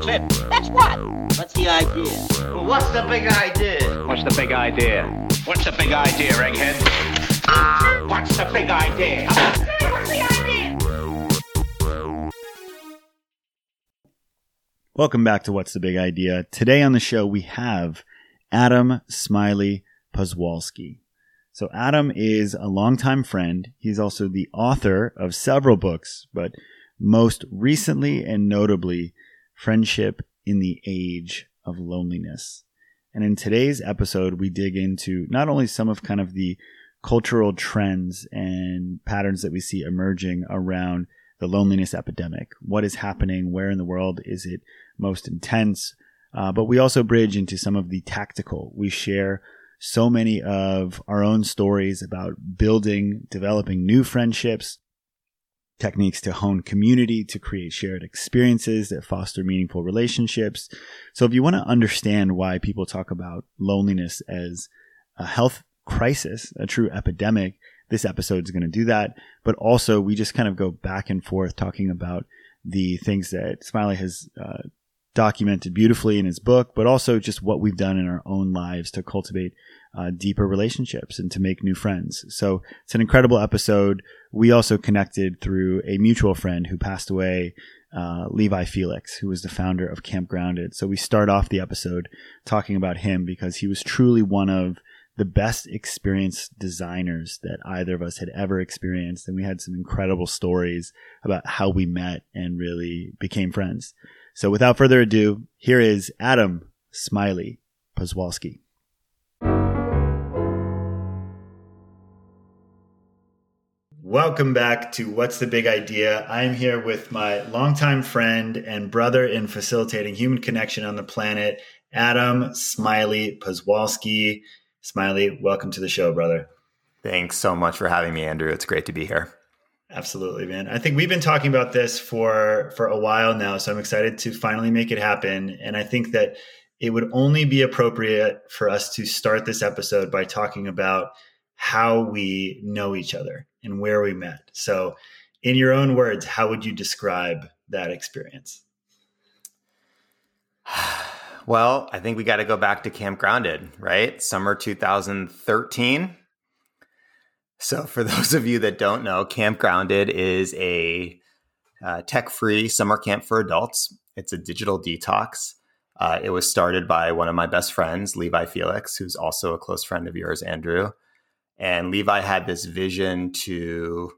That's it. That's what? What's the idea? Well, what's the big idea? What's the big idea? What's the big idea, Egghead? What's the big idea? What's the idea? Welcome back to What's the Big Idea. Today on the show, we have Adam Smiley Poswolsky. So, Adam is a longtime friend. He's also the author of several books, but most recently and notably, Friendship in the Age of Loneliness. And in today's episode, we dig into not only some of kind of the cultural trends and patterns that we see emerging around the loneliness epidemic. What is happening? Where in the world is it most intense? Uh, but we also bridge into some of the tactical. We share so many of our own stories about building, developing new friendships, techniques to hone community, to create shared experiences that foster meaningful relationships. So if you want to understand why people talk about loneliness as a health crisis, a true epidemic, this episode is going to do that. But also, we just kind of go back and forth talking about the things that Smiley has uh, documented beautifully in his book, but also just what we've done in our own lives to cultivate uh, deeper relationships and to make new friends. So it's an incredible episode. We also connected through a mutual friend who passed away, uh, Levi Felix, who was the founder of Camp Grounded. So we start off the episode talking about him because he was truly one of the best experienced designers that either of us had ever experienced. And we had some incredible stories about how we met and really became friends. So without further ado, here is Adam Smiley Poswolsky. Welcome back to What's the Big Idea? I'm here with my longtime friend and brother in facilitating human connection on the planet, Adam Smiley Poswolsky. Smiley, welcome to the show, brother. Thanks so much for having me, Andrew. It's great to be here. Absolutely, man. I think we've been talking about this for for a while now, so I'm excited to finally make it happen. And I think that it would only be appropriate for us to start this episode by talking about how we know each other and where we met. So, in your own words, how would you describe that experience? Well, I think we got to go back to Camp Grounded, right? Summer 2013. So, for those of you that don't know, Camp Grounded is a uh, tech free summer camp for adults. It's a digital detox. Uh, it was started by one of my best friends, Levi Felix, who's also a close friend of yours, Andrew. And Levi had this vision to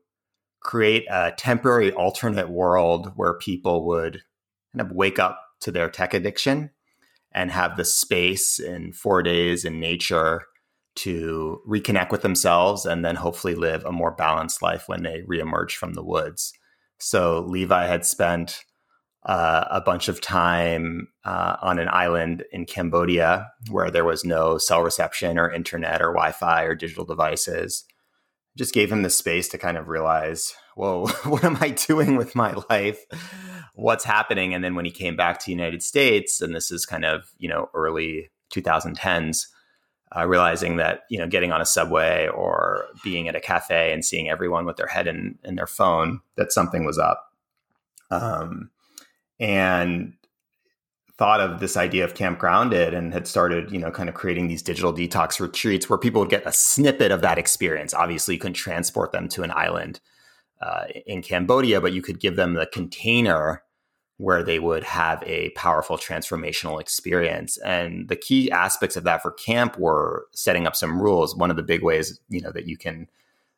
create a temporary alternate world where people would kind of wake up to their tech addiction and have the space in four days in nature to reconnect with themselves and then hopefully live a more balanced life when they reemerge from the woods. So Levi had spent uh, a bunch of time uh, on an island in Cambodia where there was no cell reception or internet or Wi Fi or digital devices. Just gave him the space to kind of realize, whoa, what am I doing with my life? What's happening? And then when he came back to the United States, and this is kind of, you know, early 2010s, uh, realizing that, you know, getting on a subway or being at a cafe and seeing everyone with their head in, in their phone, that something was up. Um, and thought of this idea of Camp Grounded and had started, you know, kind of creating these digital detox retreats where people would get a snippet of that experience. Obviously, you couldn't transport them to an island uh, in Cambodia, but you could give them the container where they would have a powerful transformational experience. And the key aspects of that for camp were setting up some rules. One of the big ways, you know, that you can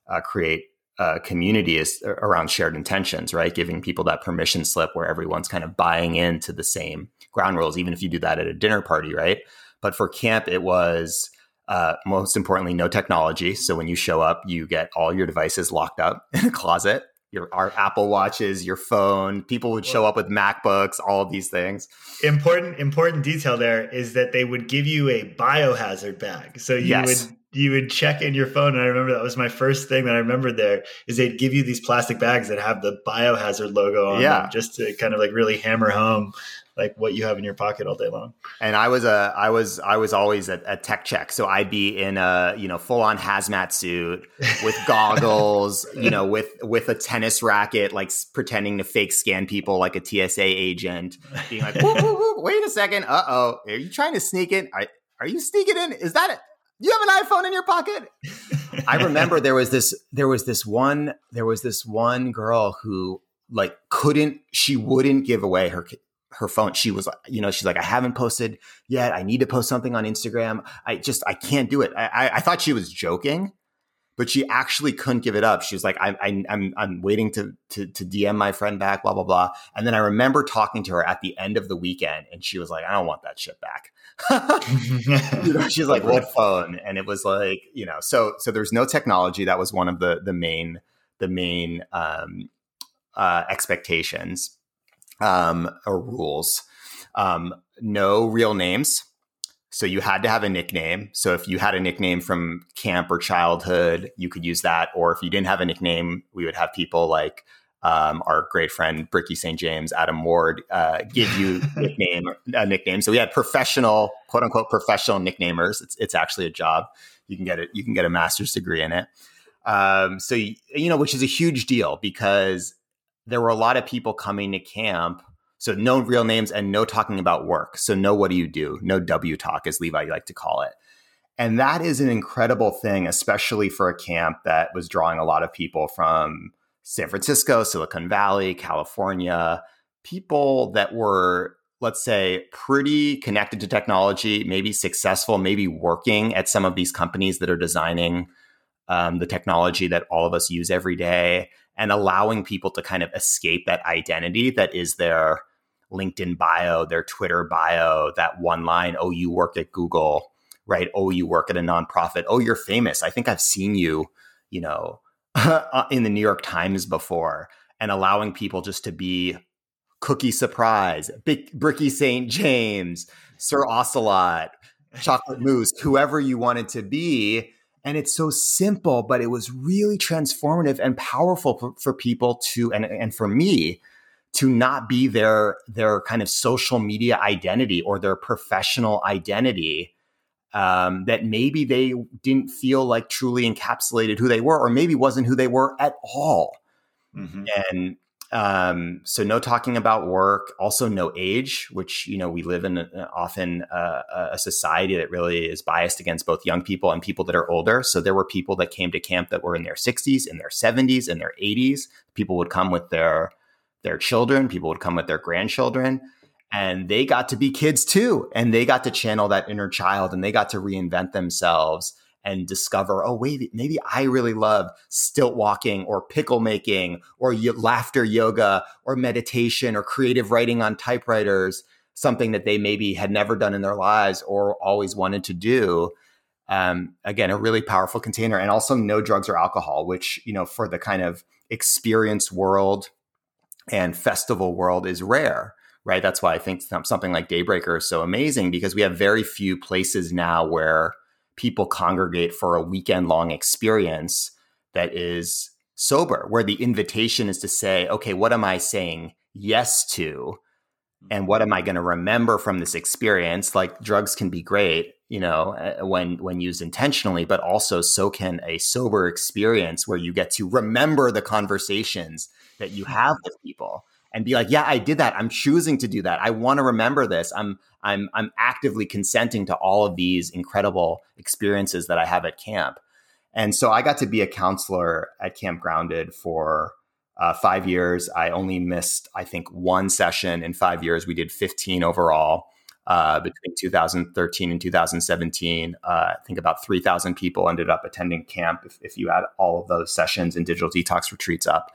uh, create uh, community is around shared intentions, right? Giving people that permission slip where everyone's kind of buying into the same ground rules, even if you do that at a dinner party, right? But for camp, it was uh, most importantly, no technology. So when you show up, you get all your devices locked up in a closet. Your our Apple watches, your phone. People would show up with MacBooks, all of these things. Important, important detail there is that they would give you a biohazard bag. So you yes. would you would check in your phone, and I remember that was my first thing that I remembered there is they'd give you these plastic bags that have the biohazard logo on Yeah. them, just to kind of like really hammer home like what you have in your pocket all day long. And I was a, I was, I was always at a tech check. So I'd be in a, you know, full on hazmat suit with goggles, you know, with with a tennis racket, like pretending to fake scan people like a TSA agent, being like, whoop, whoop, whoop, wait a second, uh oh, are you trying to sneak in? Are, are you sneaking in? Is that it? You have an iPhone in your pocket? I remember there was this there was this one there was this one girl who like couldn't she wouldn't give away her her phone. She was like, you know, she's like, I haven't posted yet. I need to post something on Instagram. I just I can't do it. I I, I thought she was joking, but she actually couldn't give it up. She was like, I, I I'm I'm waiting to to to DM my friend back, blah blah blah. And then I remember talking to her at the end of the weekend, and she was like, I don't want that shit back. you know, she's like, "What phone?" And it was like, you know, so so there's no technology. That was one of the the main the main um, uh, expectations um, or rules. Um, no real names. So you had to have a nickname. So if you had a nickname from camp or childhood, you could use that. Or if you didn't have a nickname, we would have people like um, our great friend Bricky St. James, Adam Ward, uh, give you nickname a nickname. So we had professional, quote unquote, professional nicknamers. It's it's actually a job. You can get it. You can get a master's degree in it. Um, so you, you know, which is a huge deal because there were a lot of people coming to camp. So no real names and no talking about work. So no, what do you do? No W talk, as Levi like to call it. And that is an incredible thing, especially for a camp that was drawing a lot of people from San Francisco, Silicon Valley, California, people that were, let's say, pretty connected to technology, maybe successful, maybe working at some of these companies that are designing um, the technology that all of us use every day and allowing people to kind of escape that identity that is their LinkedIn bio, their Twitter bio, that one line, oh, you work at Google, right? Oh, you work at a nonprofit. Oh, you're famous. I think I've seen you, you know, Uh, in the New York Times before, and allowing people just to be Cookie Surprise, Bricky St. James, Sir Ocelot, Chocolate Mousse, whoever you wanted to be. And it's so simple, but it was really transformative and powerful for, for people to, and, and for me, to not be their their kind of social media identity or their professional identity um, that maybe they didn't feel like truly encapsulated who they were, or maybe wasn't who they were at all. Mhm. And um, so, no talking about work. Also, no age, which you know we live in a, often uh, a society that really is biased against both young people and people that are older. So there were people that came to camp that were in their 60s, in their 70s, in their 80s. People would come with their their children. People would come with their grandchildren. And they got to be kids too. And they got to channel that inner child and they got to reinvent themselves and discover, oh, wait, maybe I really love stilt walking or pickle making or y- laughter yoga or meditation or creative writing on typewriters, something that they maybe had never done in their lives or always wanted to do. Um, again, a really powerful container and also no drugs or alcohol, which, you know, for the kind of experience world and festival world is rare right? That's why I think something like Daybreaker is so amazing because we have very few places now where people congregate for a weekend long experience that is sober, where the invitation is to say, okay, what am I saying yes to? And what am I going to remember from this experience? Like drugs can be great, you know, uh, when when used intentionally, but also so can a sober experience where you get to remember the conversations that you have with people and be like, yeah, I did that. I'm choosing to do that. I want to remember this. I'm I'm I'm actively consenting to all of these incredible experiences that I have at camp. And so I got to be a counselor at Camp Grounded for uh, five years. I only missed, I think, one session in five years. We did 15 overall uh, between 2013 and 2017. Uh, I think about 3,000 people ended up attending camp if, if you add all of those sessions and digital detox retreats up.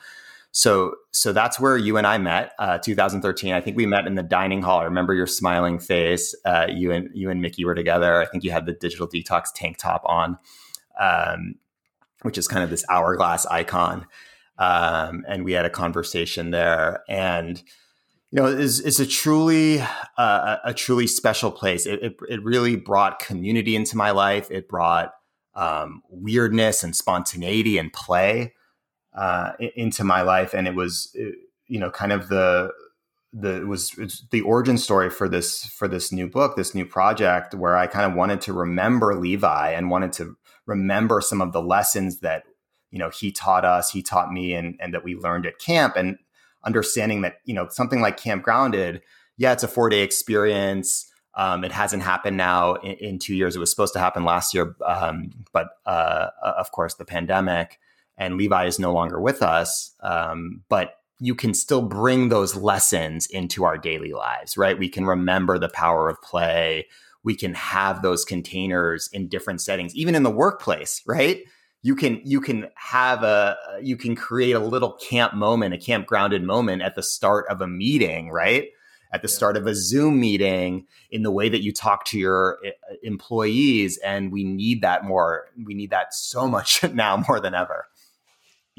So, so that's where you and I met, uh, 2013. I think we met in the dining hall. I remember your smiling face. Uh, you and you and Mickey were together. I think you had the digital detox tank top on, um, which is kind of this hourglass icon. Um, and we had a conversation there, and you know, it's, it's a truly uh, a truly special place. It, it, it really brought community into my life. It brought um, weirdness and spontaneity and play uh, into my life, and it was uh, you know kind of the the was the origin story for this for this new book, this new project, where I kind of wanted to remember Levi and wanted to remember some of the lessons that you know he taught us, he taught me, and and that we learned at camp, and understanding that you know something like Camp Grounded, yeah, it's a four day experience. Um, it hasn't happened now in, in, two years. It was supposed to happen last year, um, but uh, of course the pandemic and Levi is no longer with us. Um, but you can still bring those lessons into our daily lives, right? We can remember the power of play. We can have those containers in different settings, even in the workplace, right? You can you can have a you can create a little camp moment, a camp grounded moment at the start of a meeting, right? At the yeah. start of a Zoom meeting, in the way that you talk to your eh, employees, and we need that more. We need that so much now more than ever.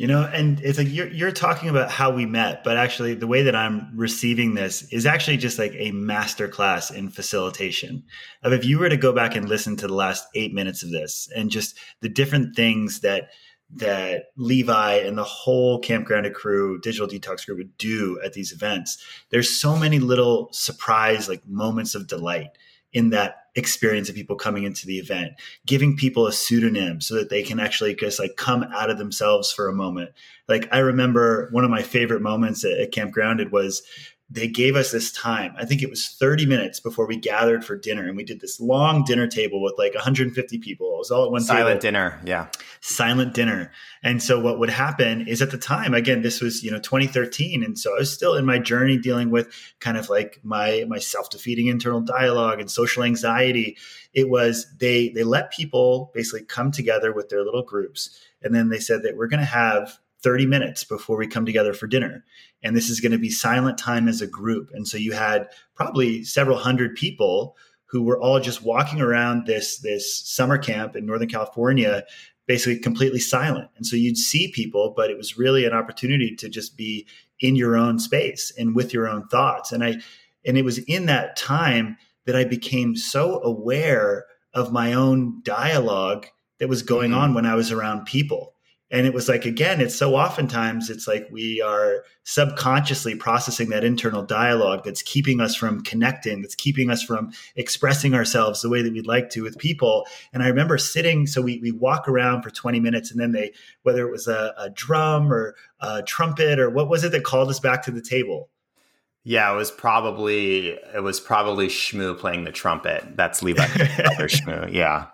You know, and it's like you're you're talking about how we met, but actually the way that I'm receiving this is actually just like a master class in facilitation. Of if you were to go back and listen to the last eight minutes of this and just the different things that that Levi and the whole Camp Grounded crew, digital detox group would do at these events. There's so many little surprise like moments of delight in that experience of people coming into the event, giving people a pseudonym so that they can actually just like come out of themselves for a moment. Like I remember one of my favorite moments at, at Camp Grounded was they gave us this time. I think it was 30 minutes before we gathered for dinner, and we did this long dinner table with like 150 people. It was all at one silent table. dinner, yeah, silent dinner. And so what would happen is at the time, again, this was you know 2013, and so I was still in my journey dealing with kind of like my my self defeating internal dialogue and social anxiety. It was they they let people basically come together with their little groups, and then they said that we're going to have 30 minutes before we come together for dinner. And this is going to be silent time as a group. And so you had probably several hundred people who were all just walking around this, this summer camp in Northern California, basically completely silent. And so you'd see people, but it was really an opportunity to just be in your own space and with your own thoughts. And I, and it was in that time that I became so aware of my own dialogue that was going mm-hmm. on when I was around people and it was like again it's so oftentimes it's like we are subconsciously processing that internal dialogue that's keeping us from connecting that's keeping us from expressing ourselves the way that we'd like to with people. And i remember sitting so we, we walk around for 20 minutes and then they whether it was a, a drum or a trumpet or what was it that called us back to the table yeah, it was probably it was probably Shmoo playing the trumpet. That's Levi brother Shmoo. Yeah.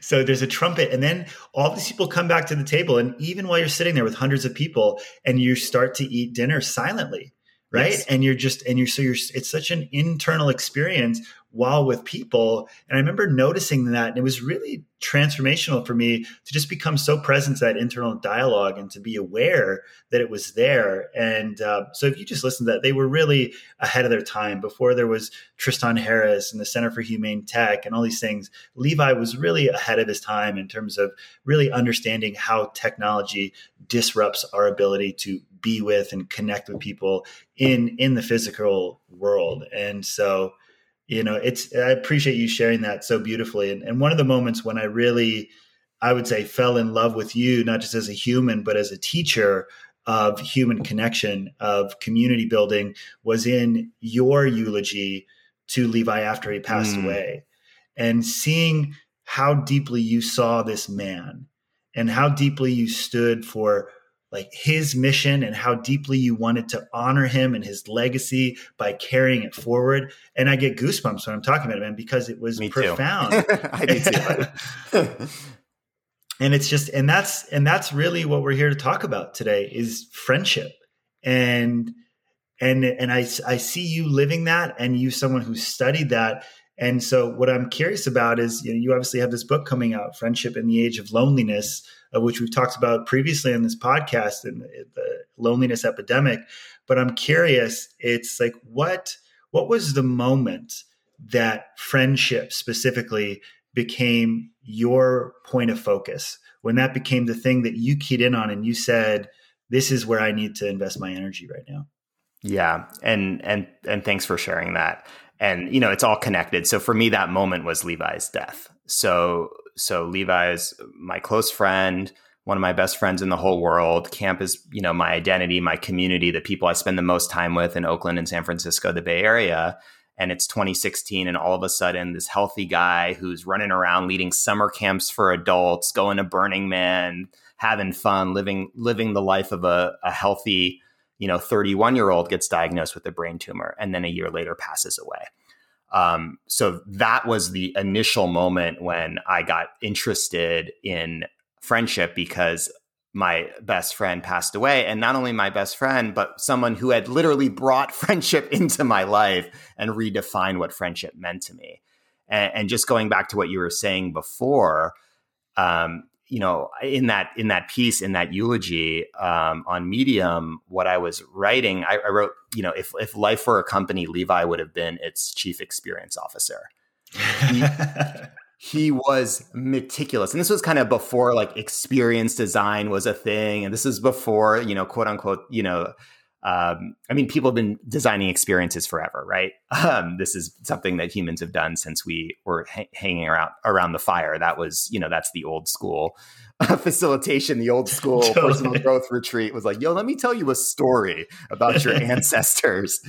So there's a trumpet, and then all these people come back to the table, and even while you're sitting there with hundreds of people, and you start to eat dinner silently, right? Yes. And you're just and you're so you're it's such an internal experience while with people. And I remember noticing that, and it was really transformational for me to just become so present to that internal dialogue and to be aware that it was there. And uh, so, if you just listen to that, they were really ahead of their time. Before there was Tristan Harris and the Center for Humane Tech and all these things, Levi was really ahead of his time in terms of really understanding how technology disrupts our ability to be with and connect with people in in the physical world. And so you know it's i appreciate you sharing that so beautifully and, and one of the moments when i really i would say fell in love with you not just as a human but as a teacher of human connection of community building was in your eulogy to levi after he passed mm. away and seeing how deeply you saw this man and how deeply you stood for like his mission and how deeply you wanted to honor him and his legacy by carrying it forward. And I get goosebumps when I'm talking about it, man, because it was Me profound. I do too. and it's just, and that's, and that's really what we're here to talk about today is friendship. And, and, and I, I see you living that and you, someone who studied that. And so what I'm curious about is, you know, you obviously have this book coming out, Friendship in the Age of Loneliness of which we've talked about previously on this podcast and the loneliness epidemic. But I'm curious, it's like what what was the moment that friendship specifically became your point of focus? When that became the thing that you keyed in on and you said this is where i need to invest my energy right now. Yeah. And and and thanks for sharing that and you know it's all connected so for me that moment was levi's death so so levi's my close friend, one of my best friends in the whole world. Camp is, you know, my identity, my community, the people I spend the most time with in Oakland and San Francisco, the Bay Area. And it's 2016, and all of a sudden, this healthy guy who's running around leading summer camps for adults, going to Burning Man, having fun, living living the life of a, a healthy, you know, 31 year old gets diagnosed with a brain tumor, and then a year later passes away. Um, so that was the initial moment when I got interested in friendship because my best friend passed away. And not only my best friend, but someone who had literally brought friendship into my life and redefined what friendship meant to me. And, and just going back to what you were saying before, um, you know, in that in that piece, in that eulogy um, on Medium, what I was writing, I, I, wrote, you know, if if life were a company, Levi would have been its chief experience officer. He, he was meticulous, and this was kind of before like experience design was a thing, and this is before you know, quote unquote, you know, um, I mean, people have been designing experiences forever, right? Um, this is something that humans have done since we were ha- hanging around around the fire. That was, you know, that's the old school uh, facilitation, the old school totally. personal growth retreat was like, yo, let me tell you a story about your ancestors.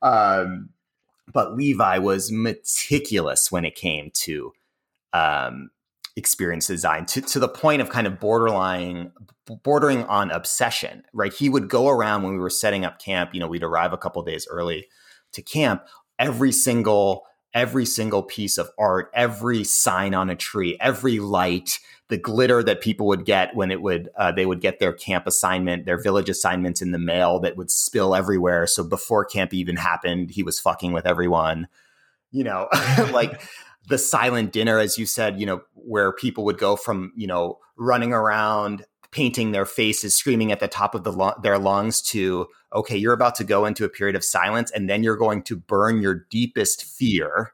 Um, but Levi was meticulous when it came to um, experience design to, to the point of kind of borderline bordering on obsession right? He would go around when we were setting up camp you know we'd arrive a couple days early to camp. Every single every single piece of art every sign on a tree every light the glitter that people would get when it would uh, they would get their camp assignment their village assignments in the mail that would spill everywhere. So before camp even happened he was fucking with everyone you know? Like the silent dinner, as you said, you know, where people would go from, you know, running around, painting their faces, screaming at the top of the lo- their lungs to, okay, you're about to go into a period of silence and then you're going to burn your deepest fear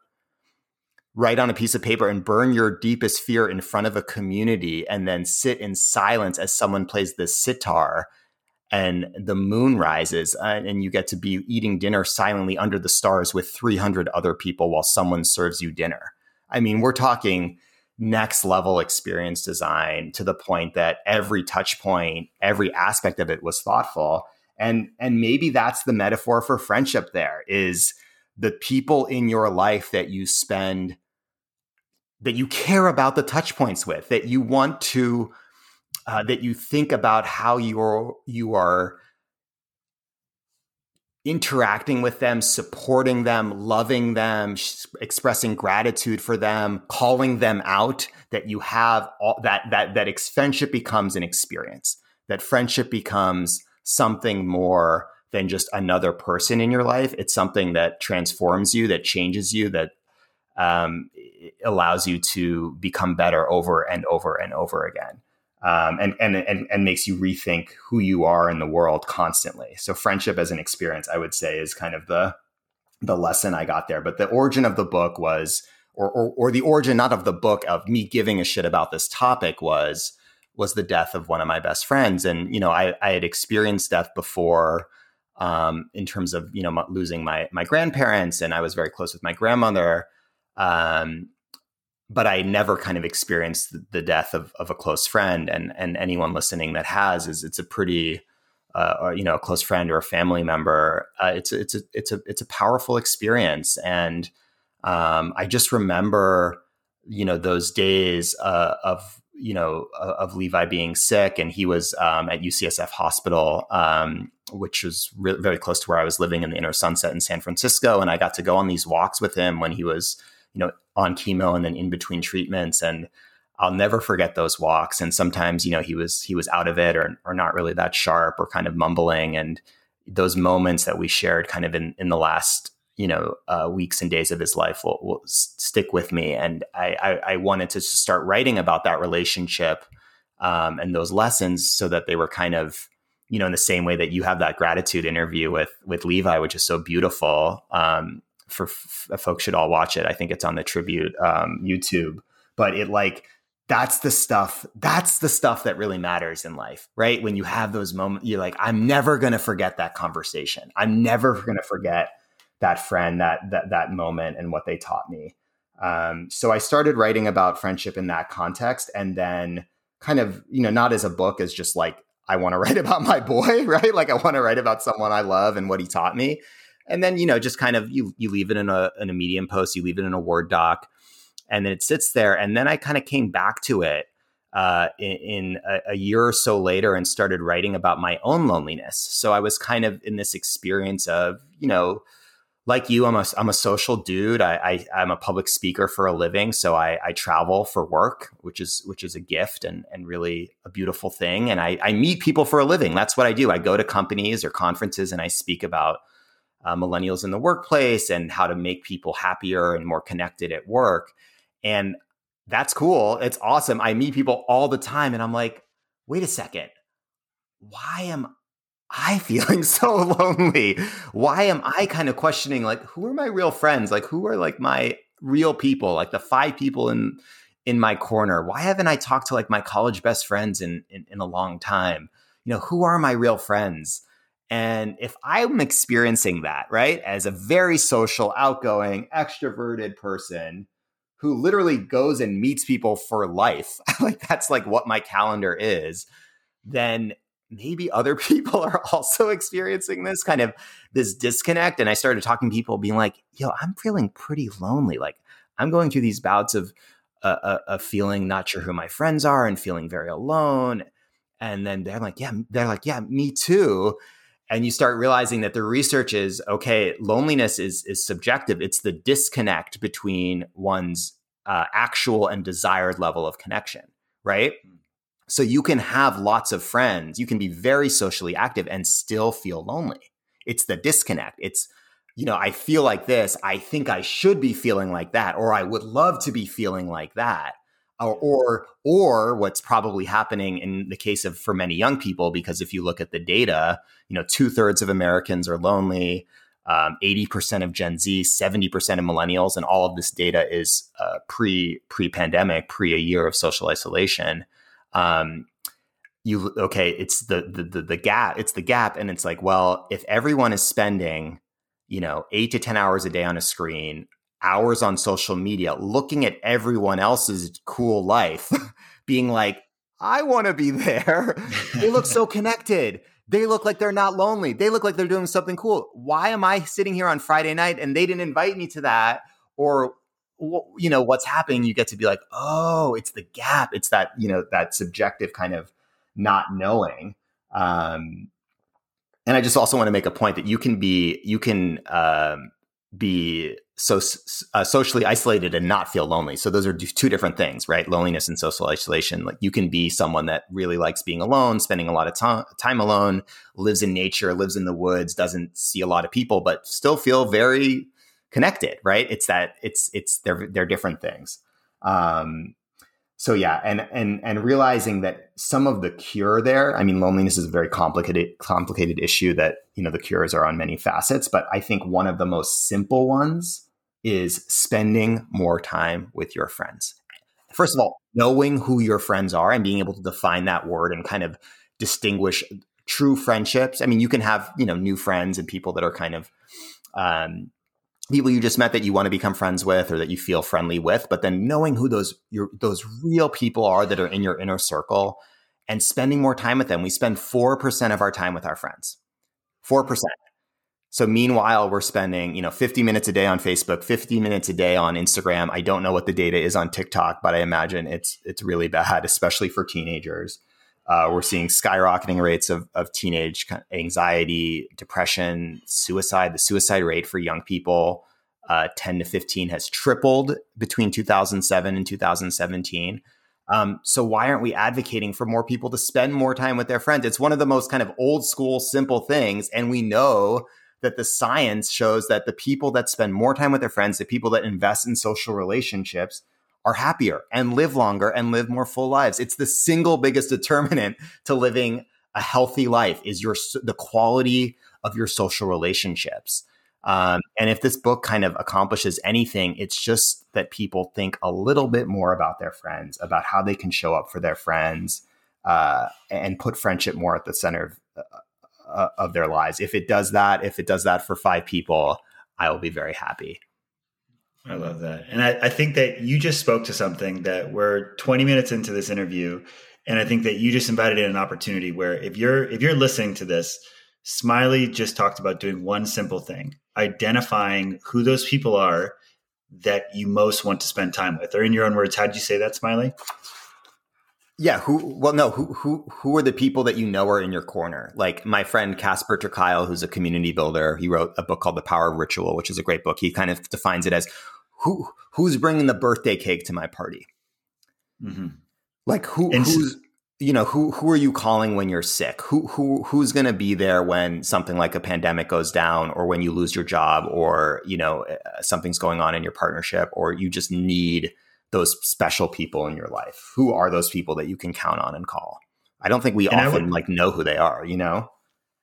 write on a piece of paper and burn your deepest fear in front of a community and then sit in silence as someone plays the sitar and the moon rises uh, and you get to be eating dinner silently under the stars with 300 other people while someone serves you dinner I mean, we're talking next level experience design to the point that every touch point, every aspect of it was thoughtful. And and maybe that's the metaphor for friendship there is the people in your life that you spend that you care about the touch points with, that you want to uh, that you think about how you're you are interacting with them, supporting them, loving them, sh- expressing gratitude for them, calling them out that you have all that that that friendship becomes an experience. That friendship becomes something more than just another person in your life. It's something that transforms you, that changes you, that um, allows you to become better over and over and over again um, and, and, and, and makes you rethink who you are in the world constantly. So friendship as an experience, I would say is kind of the, the lesson I got there. But the origin of the book was, or, or, or the origin, not of the book of me giving a shit about this topic was, was the death of one of my best friends. And, you know, I, I had experienced death before, um, in terms of, you know, losing my, my grandparents and I was very close with my grandmother. Um, but I never kind of experienced the death of, of a close friend. And and anyone listening that has is it's a pretty uh, or, you know a close friend or a family member. Uh, it's it's a it's a it's a powerful experience. And um, I just remember you know those days uh, of you know of Levi being sick, and he was um, at UCSF Hospital. Um, which was re- very close to where I was living in the inner sunset in San Francisco. And I got to go on these walks with him when he was, you know, on chemo and then in between treatments and I'll never forget those walks. And sometimes, you know, he was he was out of it or or not really that sharp or kind of mumbling. And those moments that we shared kind of in in the last you know uh, weeks and days of his life will, will stick with me. And I, I, I wanted to start writing about that relationship um, and those lessons so that they were kind of you know in the same way that you have that gratitude interview with with Levi, which is so beautiful. Um, for f- folks should all watch it. I think it's on the Tribute um, YouTube, but it like that's the stuff that's the stuff that really matters in life right when you have those moments you're like i'm never going to forget that conversation i'm never going to forget that friend that that that moment and what they taught me Um, so I started writing about friendship in that context, and then kind of you know not as a book as just like I want to write about my boy, right? Like I want to write about someone I love and what he taught me. And then, you know, just kind of you you leave it in a in a medium post, you leave it in a Word doc, and then it sits there. And then I kind of came back to it uh, in, in a, a, year or so later and started writing about my own loneliness. So I was kind of in this experience of, you know, like you, I'm a, I'm a social dude. I, I am a public speaker for a living, so I, I travel for work, which is which is a gift and and really a beautiful thing. And I, I meet people for a living. That's what I do. I go to companies or conferences and I speak about uh, millennials in the workplace and how to make people happier and more connected at work. And that's cool. It's awesome. I meet people all the time, and I'm like, wait a second, why am I feeling so lonely? Why am I kind of questioning like who are my real friends? Like who are like my real people? Like the five people in in my corner. Why haven't I talked to like my college best friends in in, in a long time? You know, who are my real friends? And if I'm experiencing that, right, as a very social, outgoing, extroverted person who literally goes and meets people for life, like that's like what my calendar is, then maybe other people are also experiencing this kind of this disconnect. And i started talking to people being like yo i'm feeling pretty lonely. Like i'm going through these bouts of uh, uh, feeling not sure who my friends are and feeling very alone. And then they're like yeah they're like yeah me too and you start realizing that the research is okay loneliness is is subjective it's the disconnect between one's uh, actual and desired level of connection right so you can have lots of friends, you can be very socially active and still feel lonely. It's the disconnect. It's, you know, I feel like this, I think I should be feeling like that, or I would love to be feeling like that. Or, or, or what's probably happening in the case of for many young people, because if you look at the data, you know, two thirds of Americans are lonely, um, 80% of Gen Z, 70% of millennials, and all of this data is uh, pre pre pandemic, pre a year of social isolation. Um, you okay it's the, the the the gap it's the gap and it's like well if everyone is spending you know 8 to 10 hours a day on a screen hours on social media looking at everyone else's cool life being like i want to be there. They look so connected. They look like they're not lonely. They look like they're doing something cool. Why am i sitting here on friday night and they didn't invite me to that? Or you know what's happening? You get to be like oh it's the gap. It's that you know that subjective kind of not knowing. Um and i just also want to make a point that you can be you can um be so uh, socially isolated and not feel lonely so those are two different things right loneliness and social isolation like you can be someone that really likes being alone spending a lot of time time alone lives in nature lives in the woods doesn't see a lot of people but still feel very connected, right? It's that it's it's they're they're different things. Um, so yeah, and and and realizing that some of the cure there, I mean, loneliness is a very complicated complicated issue that you know the cures are on many facets, but I think one of the most simple ones is spending more time with your friends. First of all, knowing who your friends are and being able to define that word and kind of distinguish true friendships. I mean, you can have you know new friends and people that are kind of um, people you just met that you want to become friends with or that you feel friendly with but then knowing who those your those real people are that are in your inner circle and spending more time with them we spend 4% of our time with our friends 4% so meanwhile we're spending you know 50 minutes a day on facebook 50 minutes a day on instagram i don't know what the data is on tiktok but i imagine it's it's really bad especially for teenagers uh, we're seeing skyrocketing rates of, of teenage anxiety, depression, suicide. The suicide rate for young people, uh, 10 to 15, has tripled between 2007 and 2017. Um, so why aren't we advocating for more people to spend more time with their friends? It's one of the most kind of old school, simple things, and we know that the science shows that the people that spend more time with their friends, the people that invest in social relationships, are happier and live longer and live more full lives. It's the single biggest determinant to living a healthy life is your the quality of your social relationships. Um, and if this book kind of accomplishes anything, it's just that people think a little bit more about their friends, about how they can show up for their friends, uh, and put friendship more at the center of, uh, of their lives. If it does that, if it does that for five people, I will be very happy. I love that. And I, I, think that you just spoke to something that we're 20 minutes into this interview. And I think that you just invited in an opportunity where if you're if you're listening to this, Smiley just talked about doing one simple thing, identifying who those people are that you most want to spend time with. Or in your own words, how did you say that, Smiley? Yeah, who well no, who who who are the people that you know are in your corner? Like my friend Casper ter Kuile, who's a community builder, he wrote a book called The Power of Ritual, which is a great book. He kind of defines it as who who's bringing the birthday cake to my party? Mm-hmm. Like who and who's you know who who are you calling when you're sick? Who who who's going to be there when something like a pandemic goes down, or when you lose your job, or you know uh, something's going on in your partnership, or you just need those special people in your life? Who are those people that you can count on and call? I don't think we and often would, like know who they are, you know?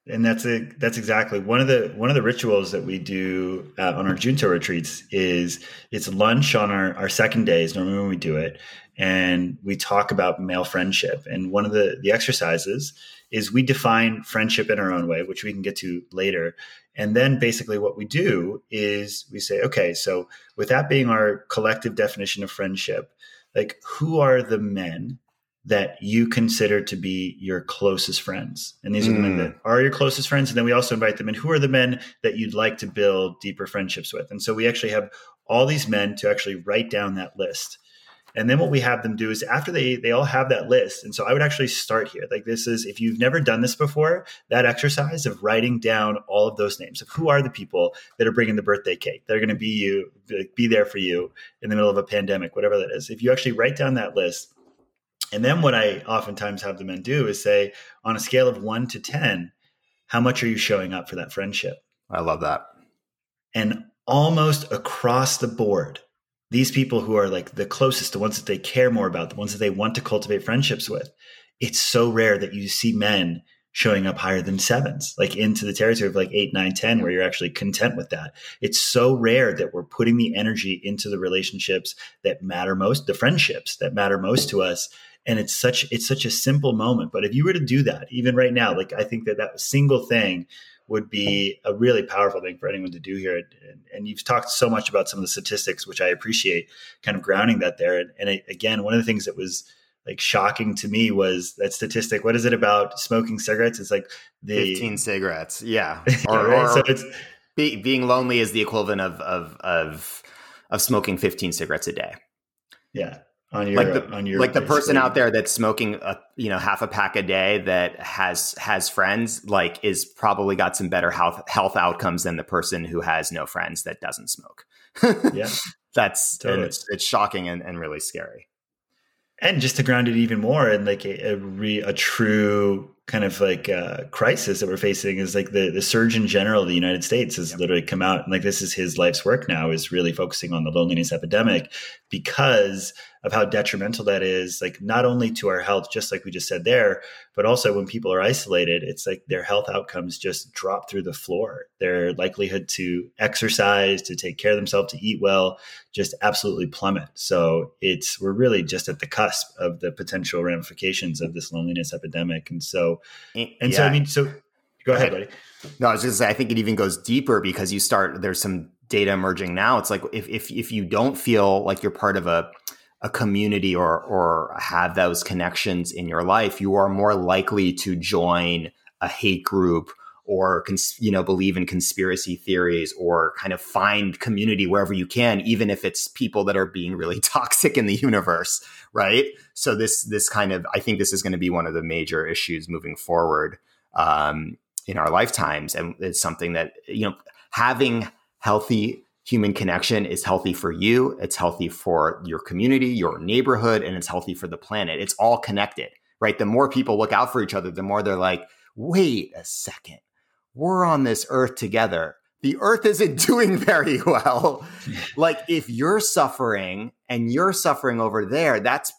And that's a, that's exactly one of the one of the rituals that we do uh, on our Junto retreats is it's lunch on our, our second days normally when we do it and we talk about male friendship and one of the the exercises is we define friendship in our own way which we can get to later and then basically what we do is we say, okay, so with that being our collective definition of friendship, like who are the men that you consider to be your closest friends? And these mm. are the men that mm. are your closest friends. And then we also invite them in. Who are the men that you'd like to build deeper friendships with? And so we actually have all these men to actually write down that list. And then what we mm-hmm. have them do is after they they all have that list. And so I would actually start here. Like this is if you've never done this before, that exercise of writing down all of those names of who are the people that are bringing the birthday cake. They're going to be you, be there for you in the middle of a pandemic, whatever that is. If you actually write down that list, and then what I oftentimes have the men do is say, on a scale of one to 10, how much are you showing up for that friendship? I love that. And almost across the board, these people who are like the closest, the ones that they care more about, the ones that they want to cultivate friendships with, it's so rare that you see men showing up higher than sevens, like into the territory of like eight, nine, 10, where you're actually content with that. It's so rare that we're putting the energy into the relationships that matter most, the friendships that matter most to us. And it's such, it's such a simple moment. But if you were to do that, even right now, like I think that that single thing would be a really powerful thing for anyone to do here. And, and, you've talked so much about some of the statistics, which I appreciate, kind of grounding that there. And, and again, one of the things that was like shocking to me was that statistic. What is it about smoking cigarettes? It's like the 15 cigarettes. Yeah. Or, right? or so it's be, being lonely is the equivalent of, of, of, of smoking 15 cigarettes a day. Yeah on your like the, on your like the person out there that's smoking a you know half a pack a day that has has friends like is probably got some better health health outcomes than the person who has no friends that doesn't smoke yeah that's totally. it's, it's shocking and, and really scary and just to ground it even more and like a, a, re, a true kind of like uh, crisis that we're facing is like the, the surgeon general of the united states has yep. literally come out and like this is his life's work now is really focusing on the loneliness epidemic because of how detrimental that is, like not only to our health, just like we just said there, but also when people are isolated, it's like their health outcomes just drop through the floor. Their likelihood to exercise, to take care of themselves, to eat well, just absolutely plummet. So it's we're really just at the cusp of the potential ramifications of this loneliness epidemic. And so, and yeah. so I mean, so go ahead, buddy. No, I was just say I think it even goes deeper because you start there's some data emerging now. It's like if if if you don't feel like you're part of a a community or or have those connections in your life, you are more likely to join a hate group or cons- you know believe in conspiracy theories or kind of find community wherever you can even if it's people that are being really toxic in the universe right? So this this kind of i think this is going to be one of the major issues moving forward um, in our lifetimes and it's something that you know having healthy human connection is healthy for you, it's healthy for your community, your neighborhood, and it's healthy for the planet. It's all connected, right? The more people look out for each other, the more they're like, wait a second, we're on this earth together. The earth isn't doing very well. like, if you're suffering and you're suffering over there, that's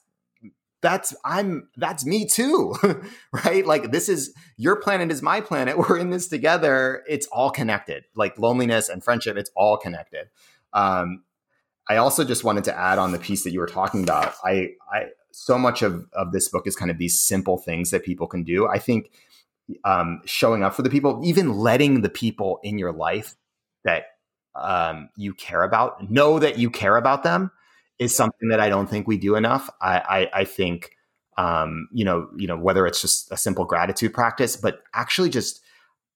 that's I'm that's me too, right? Like this is your planet is my planet. We're in this together. It's all connected. Like loneliness and friendship, it's all connected. Um, I also just wanted to add on the piece that you were talking about. I, I so much of of this book is kind of these simple things that people can do. I think um, showing up for the people, even letting the people in your life that um, you care about, know that you care about them, is something that I don't think we do enough. I, I, I think, um, you know, you know, whether it's just a simple gratitude practice, but actually just,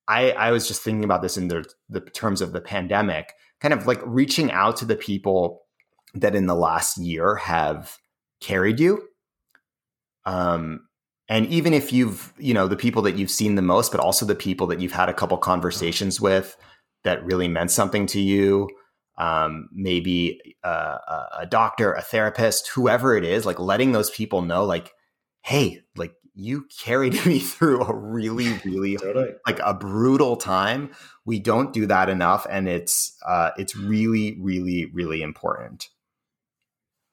I, I was just thinking about this in the, the terms of the pandemic, kind of like reaching out to the people that in the last year have carried you. Um, and even if you've, you know, the people that you've seen the most, but also the people that you've had a couple conversations with that really meant something to you, um, maybe uh, a doctor, a therapist, whoever it is, like letting those people know, like, hey, like you carried me through a really, really totally. like a brutal time. We don't do that enough, and it's uh, it's really, really, really important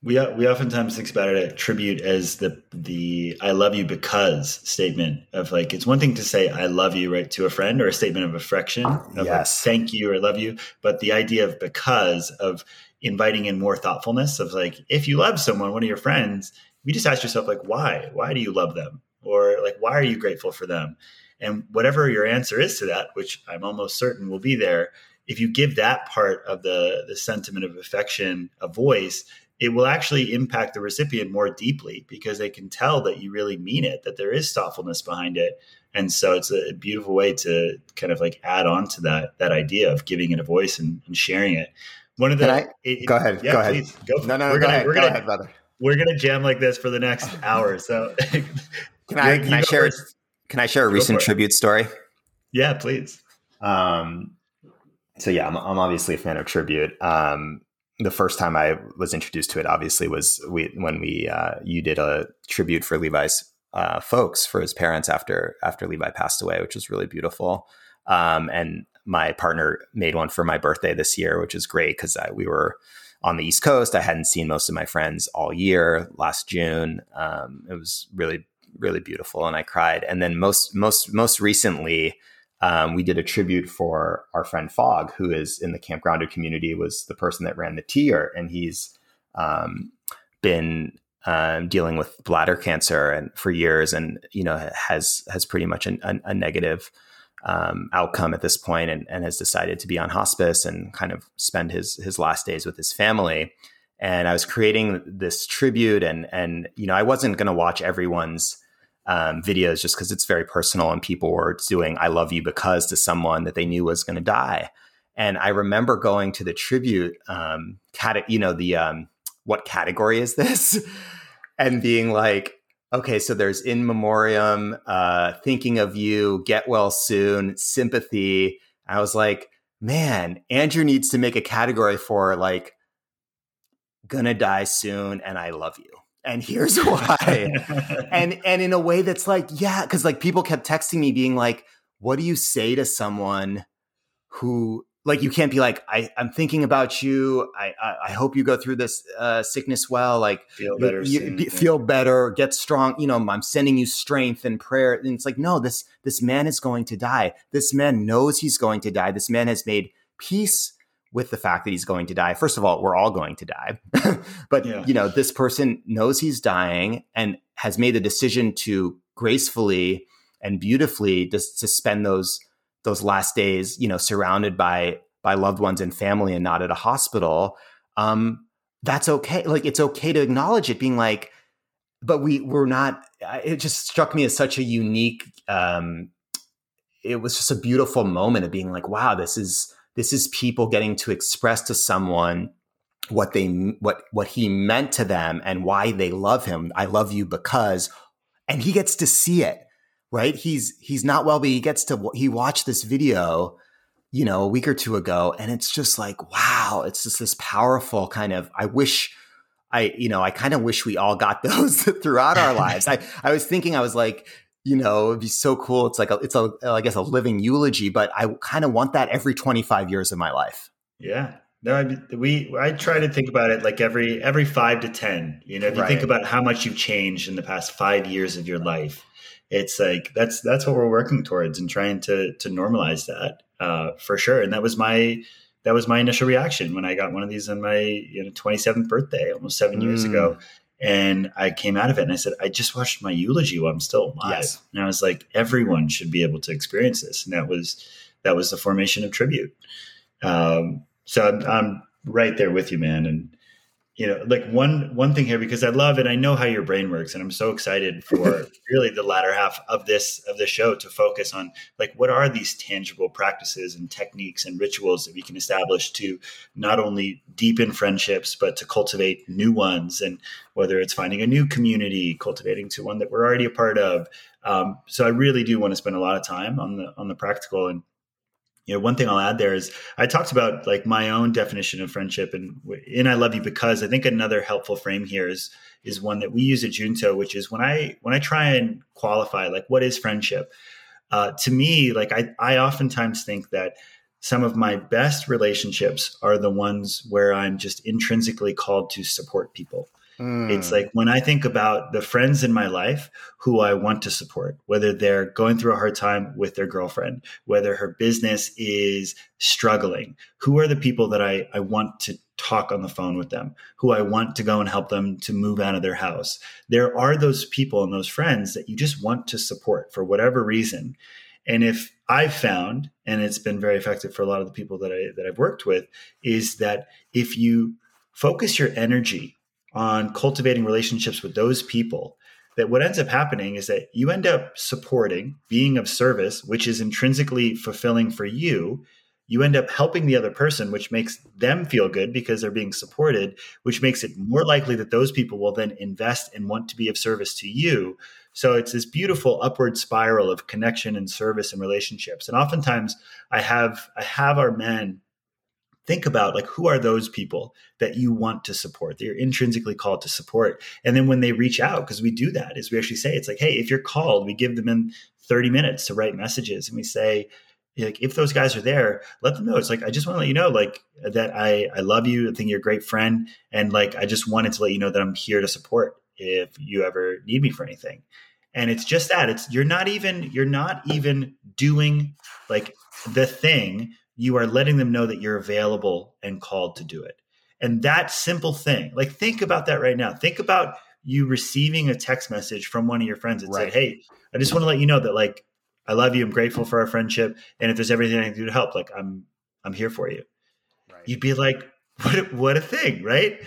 we we oftentimes think about it at tribute as the the I love you because statement of like it's one thing to say I love you right to a friend or a statement of affection of yes. like, thank you or love you but the idea of because of inviting in more thoughtfulness of like if you love someone one of your friends you just ask yourself like why? Why do you love them? Or like why are you grateful for them? And whatever your answer is to that which I'm almost certain will be there if you give that part of the the sentiment of affection a voice it will actually impact the recipient more deeply because they can tell that you really mean it, that there is thoughtfulness behind it. And so it's a beautiful way to kind of like add on to that that idea of giving it a voice and, and sharing it. One of the I, it, go ahead, yeah, go ahead. Please, go no, no, no, we're go gonna, ahead, we're gonna, ahead, brother. We're gonna jam like this for the next hour. So can I can I share first. can I share a recent tribute story? Yeah, please. Um so yeah, I'm, I'm obviously a fan of tribute. Um the first time I was introduced to it, obviously, was we, when we uh, you did a tribute for Levi's uh, folks for his parents after after Levi passed away, which was really beautiful. Um, and my partner made one for my birthday this year, which is great because we were on the East Coast. I hadn't seen most of my friends all year. Last June, um, it was really really beautiful, and I cried. And then most most most recently um, we did a tribute for our friend Fog, who is in the Camp Grounded community, was the person that ran the tier, and he's um, been um, dealing with bladder cancer and for years, and you know has has pretty much an, a, a negative um, outcome at this point, and, and has decided to be on hospice and kind of spend his his last days with his family. And I was creating this tribute, and and you know I wasn't going to watch everyone's um, videos just because it's very personal and people were doing I love you because to someone that they knew was going to die. And I remember going to the tribute, um, you know, the um, what category is this? and being like, okay, so there's in memoriam, uh, thinking of you, get well soon, sympathy. I was like, man, Andrew needs to make a category for like, gonna die soon and I love you and here's why. and and in a way that's like, yeah, because like people kept texting me being like, what do you say to someone who like you can't be like, I, I'm thinking about you. I, I, I hope you go through this uh, sickness well. Like feel better, you, you, feel better, get strong. You know, I'm sending you strength and prayer. And it's like, no, this this man is going to die. This man knows he's going to die. This man has made peace with the fact that he's going to die. First of all, we're all going to die. but yeah. you know, this person knows he's dying and has made the decision to gracefully and beautifully just to spend those those last days, you know, surrounded by by loved ones and family and not at a hospital. Um, that's okay. Like it's okay to acknowledge it being like, but we we're not it just struck me as such a unique um it was just a beautiful moment of being like, wow, this is this is people getting to express to someone what they what what he meant to them and why they love him. I love you because and he gets to see it, right? He's he's not well, but he gets to he watched this video, you know, a week or two ago and it's just like, wow, it's just this powerful kind of I wish I, you know, I kind of wish we all got those throughout our lives. I, I was thinking, I was like, you know, it'd be so cool. It's like a, it's a, I guess a living eulogy, but I kind of want that every 25 years of my life. Yeah. No, I, we, I try to think about it like every, every five to 10, you know, if you right. think about how much you've changed in the past five years of your life, it's like, that's, that's what we're working towards and trying to, to normalize that, uh, for sure. And that was my, that was my initial reaction when I got one of these on my you know 27th birthday, almost seven mm. years ago. And I came out of it and I said, I just watched my eulogy while I'm still alive. Yes. And I was like, everyone should be able to experience this. And that was that was the formation of tribute. Um, So I'm, I'm right there with you, man. And you know, like one one thing here because I love and I know how your brain works, and I'm so excited for really the latter half of this of the show to focus on like what are these tangible practices and techniques and rituals that we can establish to not only deepen friendships but to cultivate new ones, and whether it's finding a new community, cultivating to one that we're already a part of. Um, so I really do want to spend a lot of time on the on the practical and you know one thing i'll add there is i talked about like my own definition of friendship and in i love you because i think another helpful frame here is is one that we use at junto which is when i when i try and qualify like what is friendship? Uh, to me like i i oftentimes think that some of my best relationships are the ones where i'm just intrinsically called to support people Mm. It's like when I think about the friends in my life who I want to support, whether they're going through a hard time with their girlfriend, whether her business is struggling, who are the people that I, I want to talk on the phone with them, who I want to go and help them to move out of their house. There are those people and those friends that you just want to support for whatever reason. And if I've found, and it's been very effective for a lot of the people that I that I've worked with, is that if you focus your energy on cultivating relationships with those people that what ends up happening is that you end up supporting being of service which is intrinsically fulfilling for you. You end up helping the other person which makes them feel good because they're being supported which makes it more likely that those people will then invest and want to be of service to you. So it's this beautiful upward spiral of connection and service and relationships. And oftentimes i have i have our men think about like who are those people that you want to support that you're intrinsically called to support? And then when they reach out because we do that is we actually say it's like hey if you're called we give them in 30 minutes to write messages and we say like if those guys are there let them know. It's like i just want to let you know like that i i love you i think you're a great friend and like i just wanted to let you know that i'm here to support if you ever need me for anything. And it's just that it's you're not even you're not even doing like the thing you are letting them know that you're available and called to do it. And that simple thing, like think about that right now. Think about you receiving a text message from one of your friends that right. said, Hey, I just want to let you know that like I love you. I'm grateful for our friendship. And if there's everything I can do to help, like I'm I'm here for you. Right. You'd be like, what a, what a thing, right?